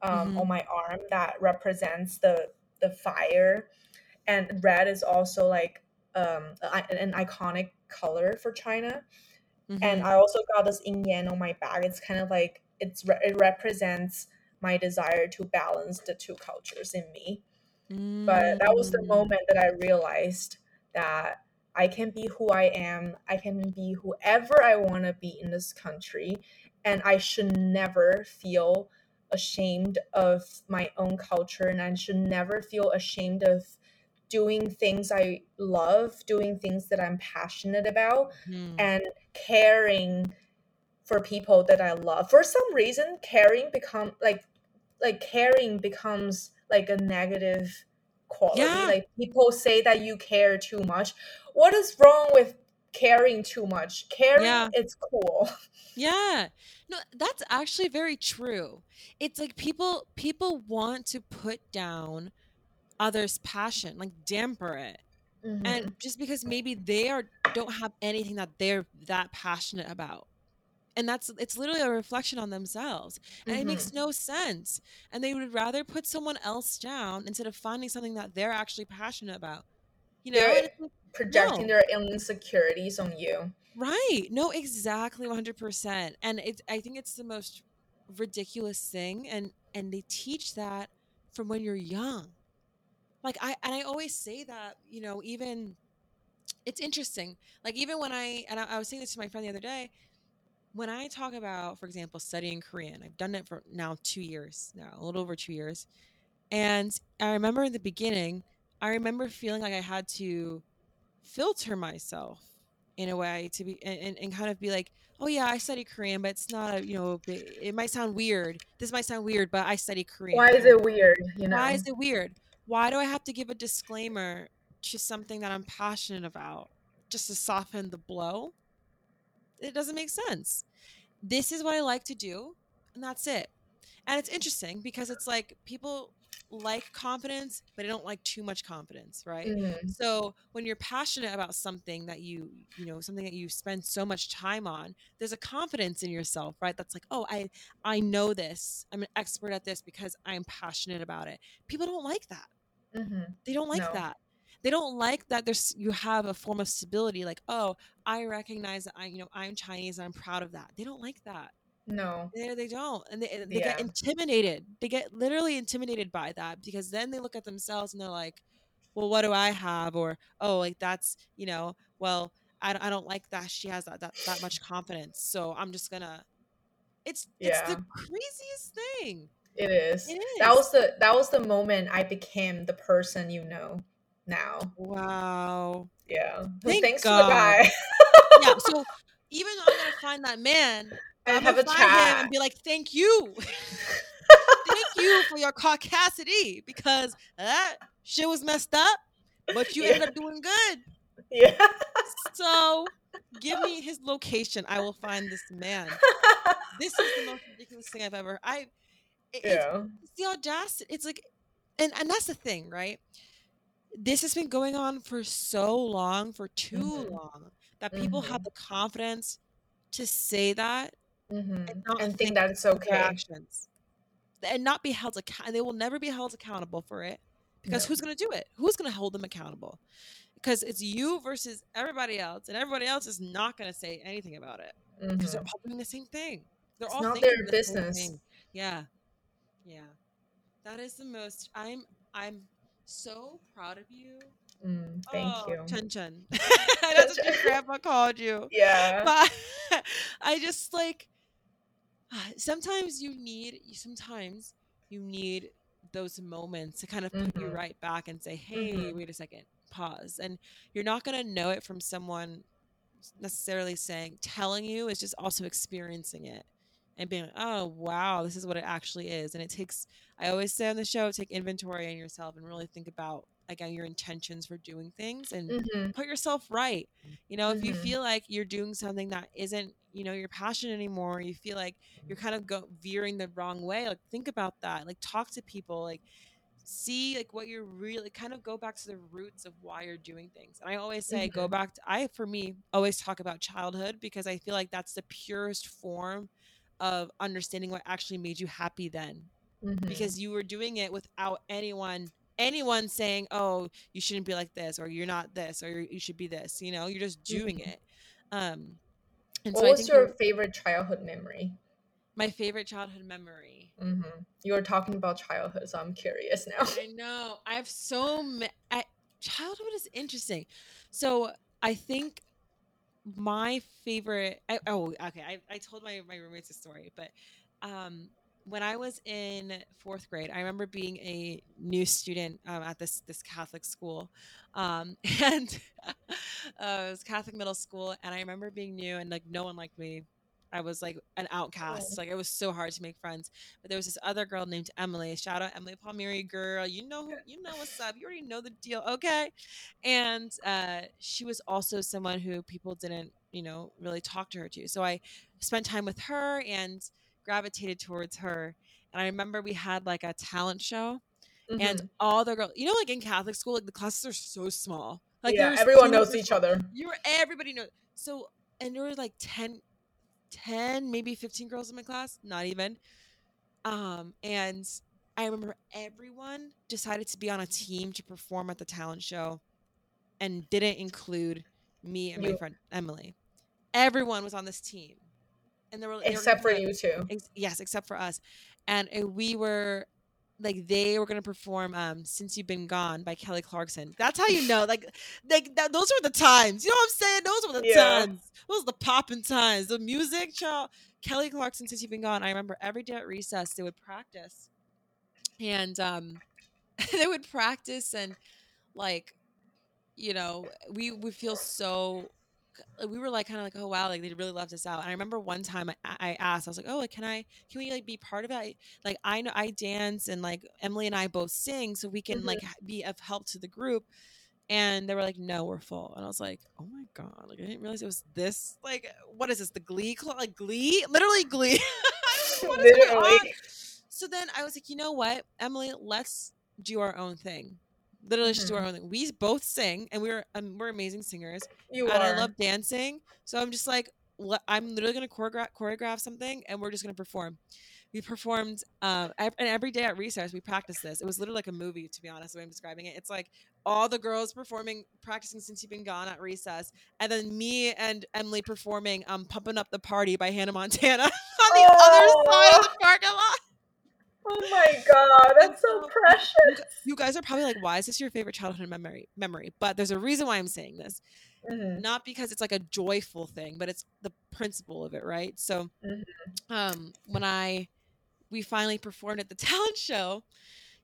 um, mm-hmm. on my arm that represents the the fire, and red is also like um, an iconic color for China. Mm-hmm. And I also got this yin yang on my back. It's kind of like it's it represents my desire to balance the two cultures in me. Mm-hmm. But that was the mm. moment that I realized that I can be who I am. I can be whoever I want to be in this country. And I should never feel ashamed of my own culture. And I should never feel ashamed of doing things I love, doing things that I'm passionate about, mm. and caring for people that I love. For some reason, caring become like like caring becomes like a negative quality. Yeah. Like people say that you care too much. What is wrong with caring too much? Caring yeah. it's cool. Yeah. No, that's actually very true. It's like people people want to put down others' passion, like damper it. Mm-hmm. And just because maybe they are don't have anything that they're that passionate about and that's it's literally a reflection on themselves and mm-hmm. it makes mm-hmm. no sense and they would rather put someone else down instead of finding something that they're actually passionate about you know like, projecting no. their insecurities on you right no exactly 100% and it's i think it's the most ridiculous thing and and they teach that from when you're young like i and i always say that you know even it's interesting like even when i and I, I was saying this to my friend the other day when I talk about, for example, studying Korean, I've done it for now two years, now a little over two years. And I remember in the beginning, I remember feeling like I had to filter myself in a way to be and, and kind of be like, oh yeah, I study Korean, but it's not a you know it might sound weird. This might sound weird, but I study Korean. Why is it weird? You know, why is it weird? Why do I have to give a disclaimer to something that I'm passionate about just to soften the blow? It doesn't make sense. This is what I like to do, and that's it. And it's interesting because it's like people like confidence, but they don't like too much confidence, right? Mm-hmm. So when you're passionate about something that you, you know, something that you spend so much time on, there's a confidence in yourself, right? That's like, oh, I, I know this. I'm an expert at this because I'm passionate about it. People don't like that. Mm-hmm. They don't like no. that they don't like that there's you have a form of stability like oh i recognize that i you know i'm chinese and i'm proud of that. They don't like that. No. They, they don't and they, they yeah. get intimidated. They get literally intimidated by that because then they look at themselves and they're like well what do i have? or oh like that's you know well i, I don't like that she has that, that that much confidence so i'm just gonna it's yeah. it's the craziest thing. It is. it is. that was the that was the moment i became the person you know now. Wow. Yeah. Thank thanks God. to the guy. yeah. So even though I'm gonna find that man, and I'm have gonna a find chat. him and be like, "Thank you, thank you for your caucasity because that shit was messed up, but you yeah. ended up doing good." Yeah. So give me his location. I will find this man. this is the most ridiculous thing I've ever. I. It, yeah. It's, it's the audacity. It's like, and and that's the thing, right? This has been going on for so long, for too mm-hmm. long, that people mm-hmm. have the confidence to say that mm-hmm. and, and think, that it's okay. Actions, and not be held accountable. They will never be held accountable for it because no. who's going to do it? Who's going to hold them accountable? Because it's you versus everybody else, and everybody else is not going to say anything about it because they're mm-hmm. all doing the same thing. They're it's all not their the business. Yeah, yeah. That is the most. I'm. I'm so proud of you Mm, thank oh, you. Chen Chen. That's what your grandma called you. Yeah. But I just like sometimes you need sometimes you need those moments to kind of put mm-hmm. you right back and say, "Hey, mm-hmm. wait a second, pause." And you're not going to know it from someone necessarily saying telling you is just also experiencing it and being like, oh wow, this is what it actually is. And it takes I always say on the show, take inventory on yourself and really think about again your intentions for doing things and mm-hmm. put yourself right. You know, if mm-hmm. you feel like you're doing something that isn't, you know, your passion anymore, you feel like you're kind of go veering the wrong way, like think about that. Like talk to people, like see like what you're really kind of go back to the roots of why you're doing things. And I always say mm-hmm. go back to I for me always talk about childhood because I feel like that's the purest form of understanding what actually made you happy then. Mm-hmm. Because you were doing it without anyone anyone saying, "Oh, you shouldn't be like this," or "You're not this," or "You should be this." You know, you're just doing mm-hmm. it. Um, and what so was your favorite childhood memory? My favorite childhood memory. Mm-hmm. You were talking about childhood, so I'm curious now. I know. I have so many. Childhood is interesting. So I think my favorite. I, oh, okay. I, I told my my roommates a story, but um, when I was in fourth grade, I remember being a new student um, at this this Catholic school, um, and uh, it was Catholic middle school, and I remember being new and like no one liked me. I was like an outcast. Like it was so hard to make friends. But there was this other girl named Emily. Shout out Emily Palmieri, girl. You know who, you know what's up. You already know the deal, okay? And uh, she was also someone who people didn't, you know, really talk to her to. So I spent time with her and gravitated towards her. And I remember we had like a talent show, mm-hmm. and all the girls, you know, like in Catholic school, like the classes are so small. Like yeah, everyone knows each other. You're everybody knows. So and there were like 10, 10, maybe 15 girls in my class, not even. Um, and I remember everyone decided to be on a team to perform at the talent show and didn't include me and my friend Emily. Everyone was on this team and there were except for you two. Ex- yes, except for us, and uh, we were like they were gonna perform um "Since You've Been Gone" by Kelly Clarkson. That's how you know, like, like that, those were the times. You know what I'm saying? Those were the yeah. times. Those were the popping times. The music, child. Kelly Clarkson, "Since You've Been Gone." I remember every day at recess they would practice, and um, they would practice and like, you know, we would feel so we were like kind of like, oh wow, like they really left us out. And I remember one time I, I asked, I was like, oh, like, can I, can we like be part of it? Like I know I dance and like Emily and I both sing, so we can mm-hmm. like be of help to the group. And they were like, no, we're full. And I was like, oh my god, like I didn't realize it was this. Like, what is this? The Glee club? Like Glee? Literally Glee. Literally. So then I was like, you know what, Emily, let's do our own thing literally just do our mm-hmm. own thing. We both sing, and we're um, we're amazing singers. You and are. I love dancing, so I'm just like I'm literally gonna choreograph choreograph something, and we're just gonna perform. We performed, uh, and every day at recess we practiced this. It was literally like a movie, to be honest. The way I'm describing it, it's like all the girls performing, practicing since you've been gone at recess, and then me and Emily performing, um, "Pumping Up the Party" by Hannah Montana on the oh. other side of the parking lot. Oh my god, that's so precious. You guys are probably like, why is this your favorite childhood memory? Memory, but there's a reason why I'm saying this. Mm-hmm. Not because it's like a joyful thing, but it's the principle of it, right? So, mm-hmm. um, when I we finally performed at the talent show,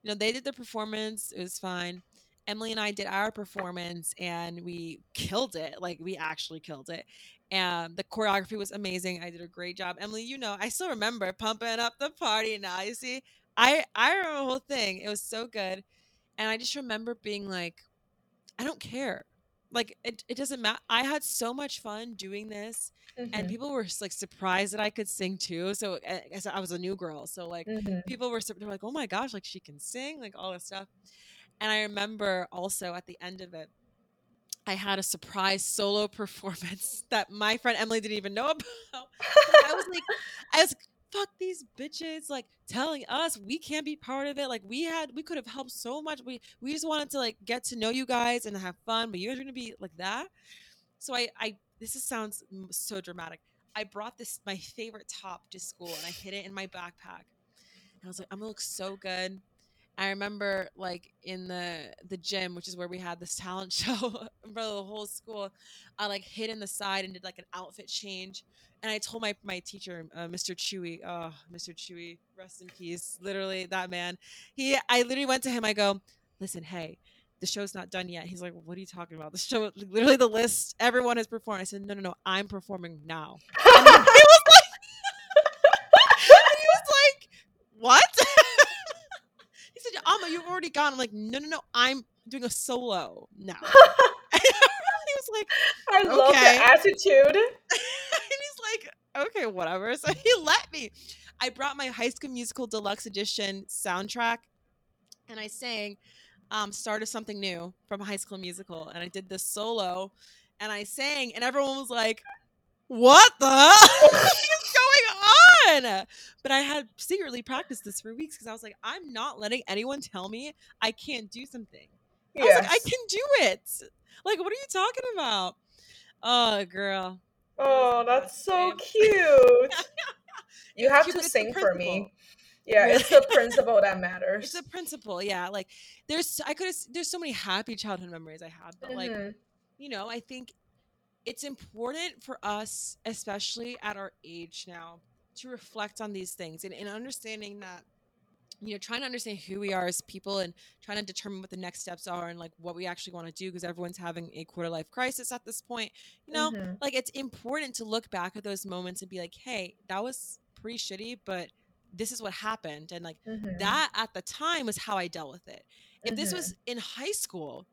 you know, they did the performance, it was fine. Emily and I did our performance and we killed it. Like we actually killed it. And the choreography was amazing. I did a great job. Emily, you know, I still remember pumping up the party now. You see, I I remember the whole thing. It was so good. And I just remember being like, I don't care. Like it, it doesn't matter. I had so much fun doing this, mm-hmm. and people were like surprised that I could sing too. So I, I was a new girl, so like mm-hmm. people were, were like, "Oh my gosh, like she can sing!" Like all this stuff. And I remember also at the end of it, I had a surprise solo performance that my friend Emily didn't even know about. I was like, I was fuck these bitches like telling us we can't be part of it. Like we had we could have helped so much. We we just wanted to like get to know you guys and have fun, but you guys are gonna be like that. So I I this is, sounds so dramatic. I brought this my favorite top to school and I hid it in my backpack. And I was like, I'm gonna look so good I remember like in the the gym, which is where we had this talent show for the whole school. I like hid in the side and did like an outfit change. And I told my my teacher, uh, Mr. Chewy, oh, Mr. Chewy, rest in peace. Literally, that man. He, I literally went to him. I go, listen, hey, the show's not done yet. He's like, what are you talking about? The show, literally, the list, everyone has performed. I said, no, no, no, I'm performing now. He was like, he was like, what? Ama, you've already gone. I'm like, no, no, no. I'm doing a solo now. he was like, I okay. love the attitude. and he's like, okay, whatever. So he let me. I brought my High School Musical Deluxe Edition soundtrack and I sang um, Start of Something New from High School Musical. And I did this solo and I sang, and everyone was like, what the? But I had secretly practiced this for weeks because I was like, I'm not letting anyone tell me I can't do something. I was like, I can do it. Like, what are you talking about? Oh, girl. Oh, that's so cute. you have to sing for me. Yeah, it's the principle that matters. It's the principle, yeah. Like there's I could there's so many happy childhood memories I have, but mm-hmm. like you know, I think it's important for us, especially at our age now, to reflect on these things and, and understanding that you know trying to understand who we are as people and trying to determine what the next steps are and like what we actually want to do because everyone's having a quarter life crisis at this point you know mm-hmm. like it's important to look back at those moments and be like hey that was pretty shitty but this is what happened and like mm-hmm. that at the time was how i dealt with it if mm-hmm. this was in high school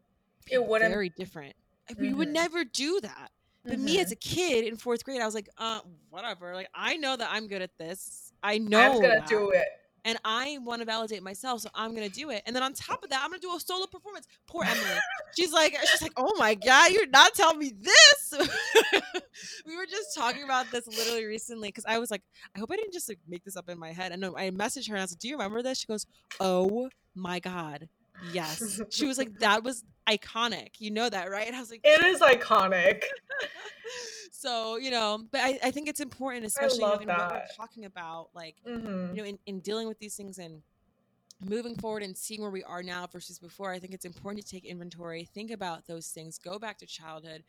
it would be very different we would mm-hmm. never do that but mm-hmm. me as mm-hmm. a kid in fourth grade, I was like, uh, whatever. Like I know that I'm good at this. I know I'm gonna that. do it. And I want to validate myself, so I'm gonna do it. And then on top of that, I'm gonna do a solo performance. Poor Emily. she's like, she's like, oh my god, you're not telling me this. we were just talking about this literally recently because I was like, I hope I didn't just like make this up in my head. And I messaged her and I was like, Do you remember this? She goes, Oh my god, Yes. She was like, that was iconic. You know that, right? And I was like, it is iconic. so, you know, but I, I think it's important, especially you know, in what we're talking about, like, mm-hmm. you know, in, in dealing with these things and moving forward and seeing where we are now versus before. I think it's important to take inventory, think about those things, go back to childhood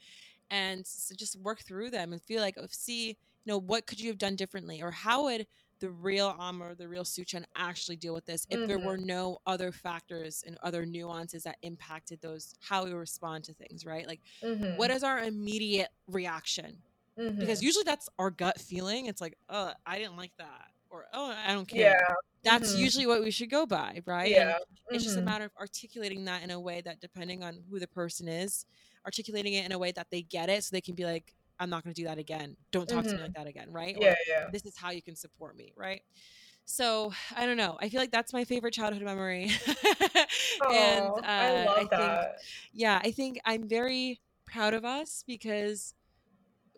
and just work through them and feel like, see, you know, what could you have done differently or how would the real Ama, the real Shuchen actually deal with this if mm-hmm. there were mm-hmm. no other factors and other nuances that impacted those how we respond to things, right? Like mm-hmm. what is our immediate reaction? Mm-hmm. Because usually that's our gut feeling. It's like, oh, I didn't like that. Or oh, I don't care. Yeah. That's mm-hmm. usually what we should go by, right? Yeah. It's just a mm-hmm. matter of articulating that in a way that depending on who the person is, articulating it in a way that they get it so they can be like, I'm not going to do that again. Don't talk mm-hmm. to me mm-hmm. like that again, right? Yeah, or, yeah. This is how you can support me, right? So I don't know. I feel like that's my favorite childhood memory. and uh, I love I that. Think, yeah, I think I'm very proud of us because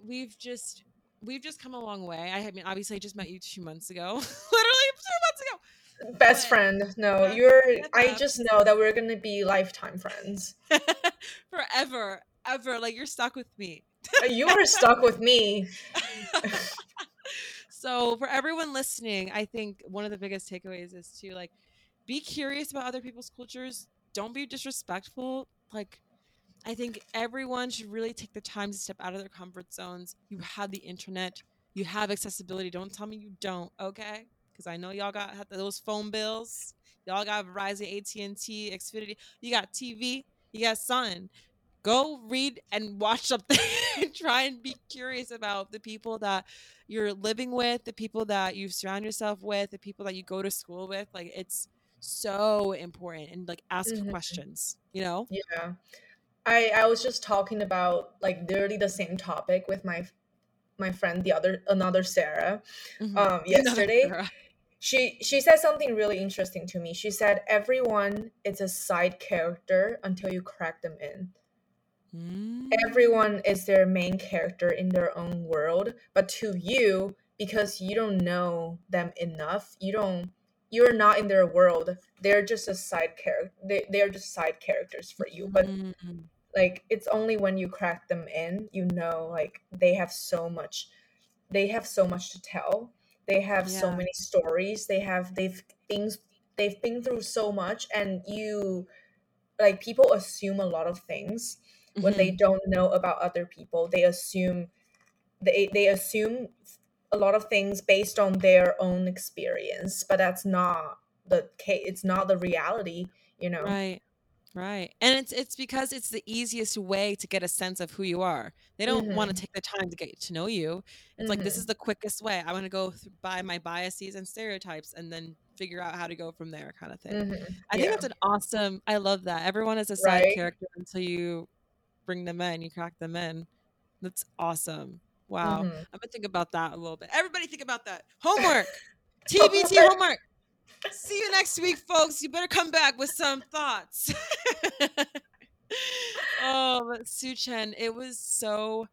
we've just we've just come a long way. I mean, obviously, I just met you two months ago, literally two months ago. Best but, friend. No, you're. I just know that we're gonna be lifetime friends. Forever, ever. Like you're stuck with me. You were stuck with me. so for everyone listening, I think one of the biggest takeaways is to like be curious about other people's cultures. Don't be disrespectful. Like I think everyone should really take the time to step out of their comfort zones. You have the internet, you have accessibility. Don't tell me you don't, okay? Because I know y'all got those phone bills. Y'all got Verizon, AT and T, Xfinity. You got TV. You got Sun go read and watch something and try and be curious about the people that you're living with, the people that you surround yourself with, the people that you go to school with. Like it's so important and like ask mm-hmm. questions, you know? Yeah. I I was just talking about like literally the same topic with my my friend the other another Sarah mm-hmm. um yesterday. She she said something really interesting to me. She said everyone is a side character until you crack them in. Mm. Everyone is their main character in their own world, but to you, because you don't know them enough, you don't you're not in their world. They're just a side character. They they're just side characters for you. But mm. like it's only when you crack them in, you know like they have so much they have so much to tell. They have yeah. so many stories. They have they've things they've been through so much and you like people assume a lot of things mm-hmm. when they mm-hmm. don't know about other people they assume they they assume a lot of things based on their own experience but that's not the case it's not the reality you know right right and it's it's because it's the easiest way to get a sense of who you are they don't mm-hmm. want to take the time to get to know you it's mm-hmm. like this mm-hmm. is the quickest way i want to go th- by my biases and stereotypes and then figure out how to go from there kind of thing mm-hmm. i think that's an awesome i love that everyone is a side right? character until you bring them in you crack them in that's awesome wow mm-hmm. i'm gonna think about that a little bit everybody think about that homework tbt homework See you next week, folks. You better come back with some thoughts. oh, but Shuchen, it was so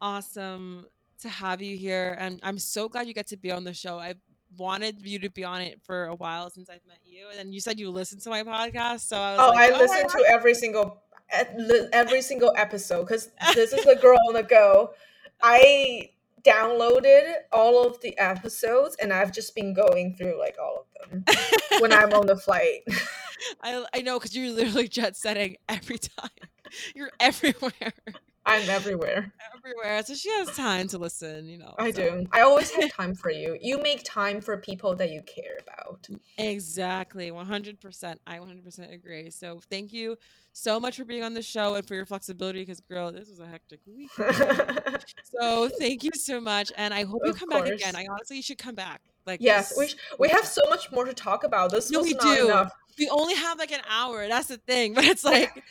awesome to have you here. And I'm so glad you get to be on the show. I've wanted you to be on it for a while since I've met you. And you said you listened to my podcast. So I was Oh, like, I oh listen to every single every single episode because this is a girl on the go. I downloaded all of the episodes and I've just been going through like all of them when I'm on the flight. I I know because you're literally jet setting every time. You're everywhere. I'm everywhere. Everywhere. So she has time to listen, you know. I so. do. I always have time for you. You make time for people that you care about. Mm, exactly. 100%. I 100% agree. So thank you so much for being on the show and for your flexibility because, girl, this was a hectic week. so thank you so much. And I hope you come back again. I honestly, you should come back. Like yes, this. we sh- we have so much more to talk about. This no, we do. Enough. We only have like an hour. That's the thing. But it's like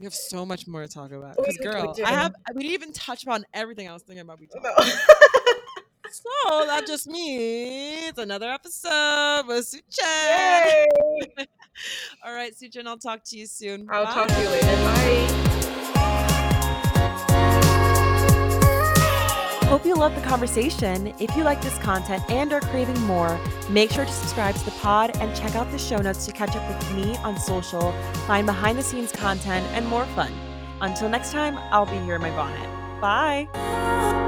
we have so much more to talk about. Because, girl, I have we didn't even touch upon everything I was thinking about. We talked. No. so that just means another episode with Shuchen. All right, Shuchen, I'll talk to you soon. I'll Bye. talk to you later. Bye. Hope you love the conversation. If you like this content and are craving more, make sure to subscribe to the pod and check out the show notes to catch up with me on social, find behind the scenes content, and more fun. Until next time, I'll be here in my bonnet. Bye.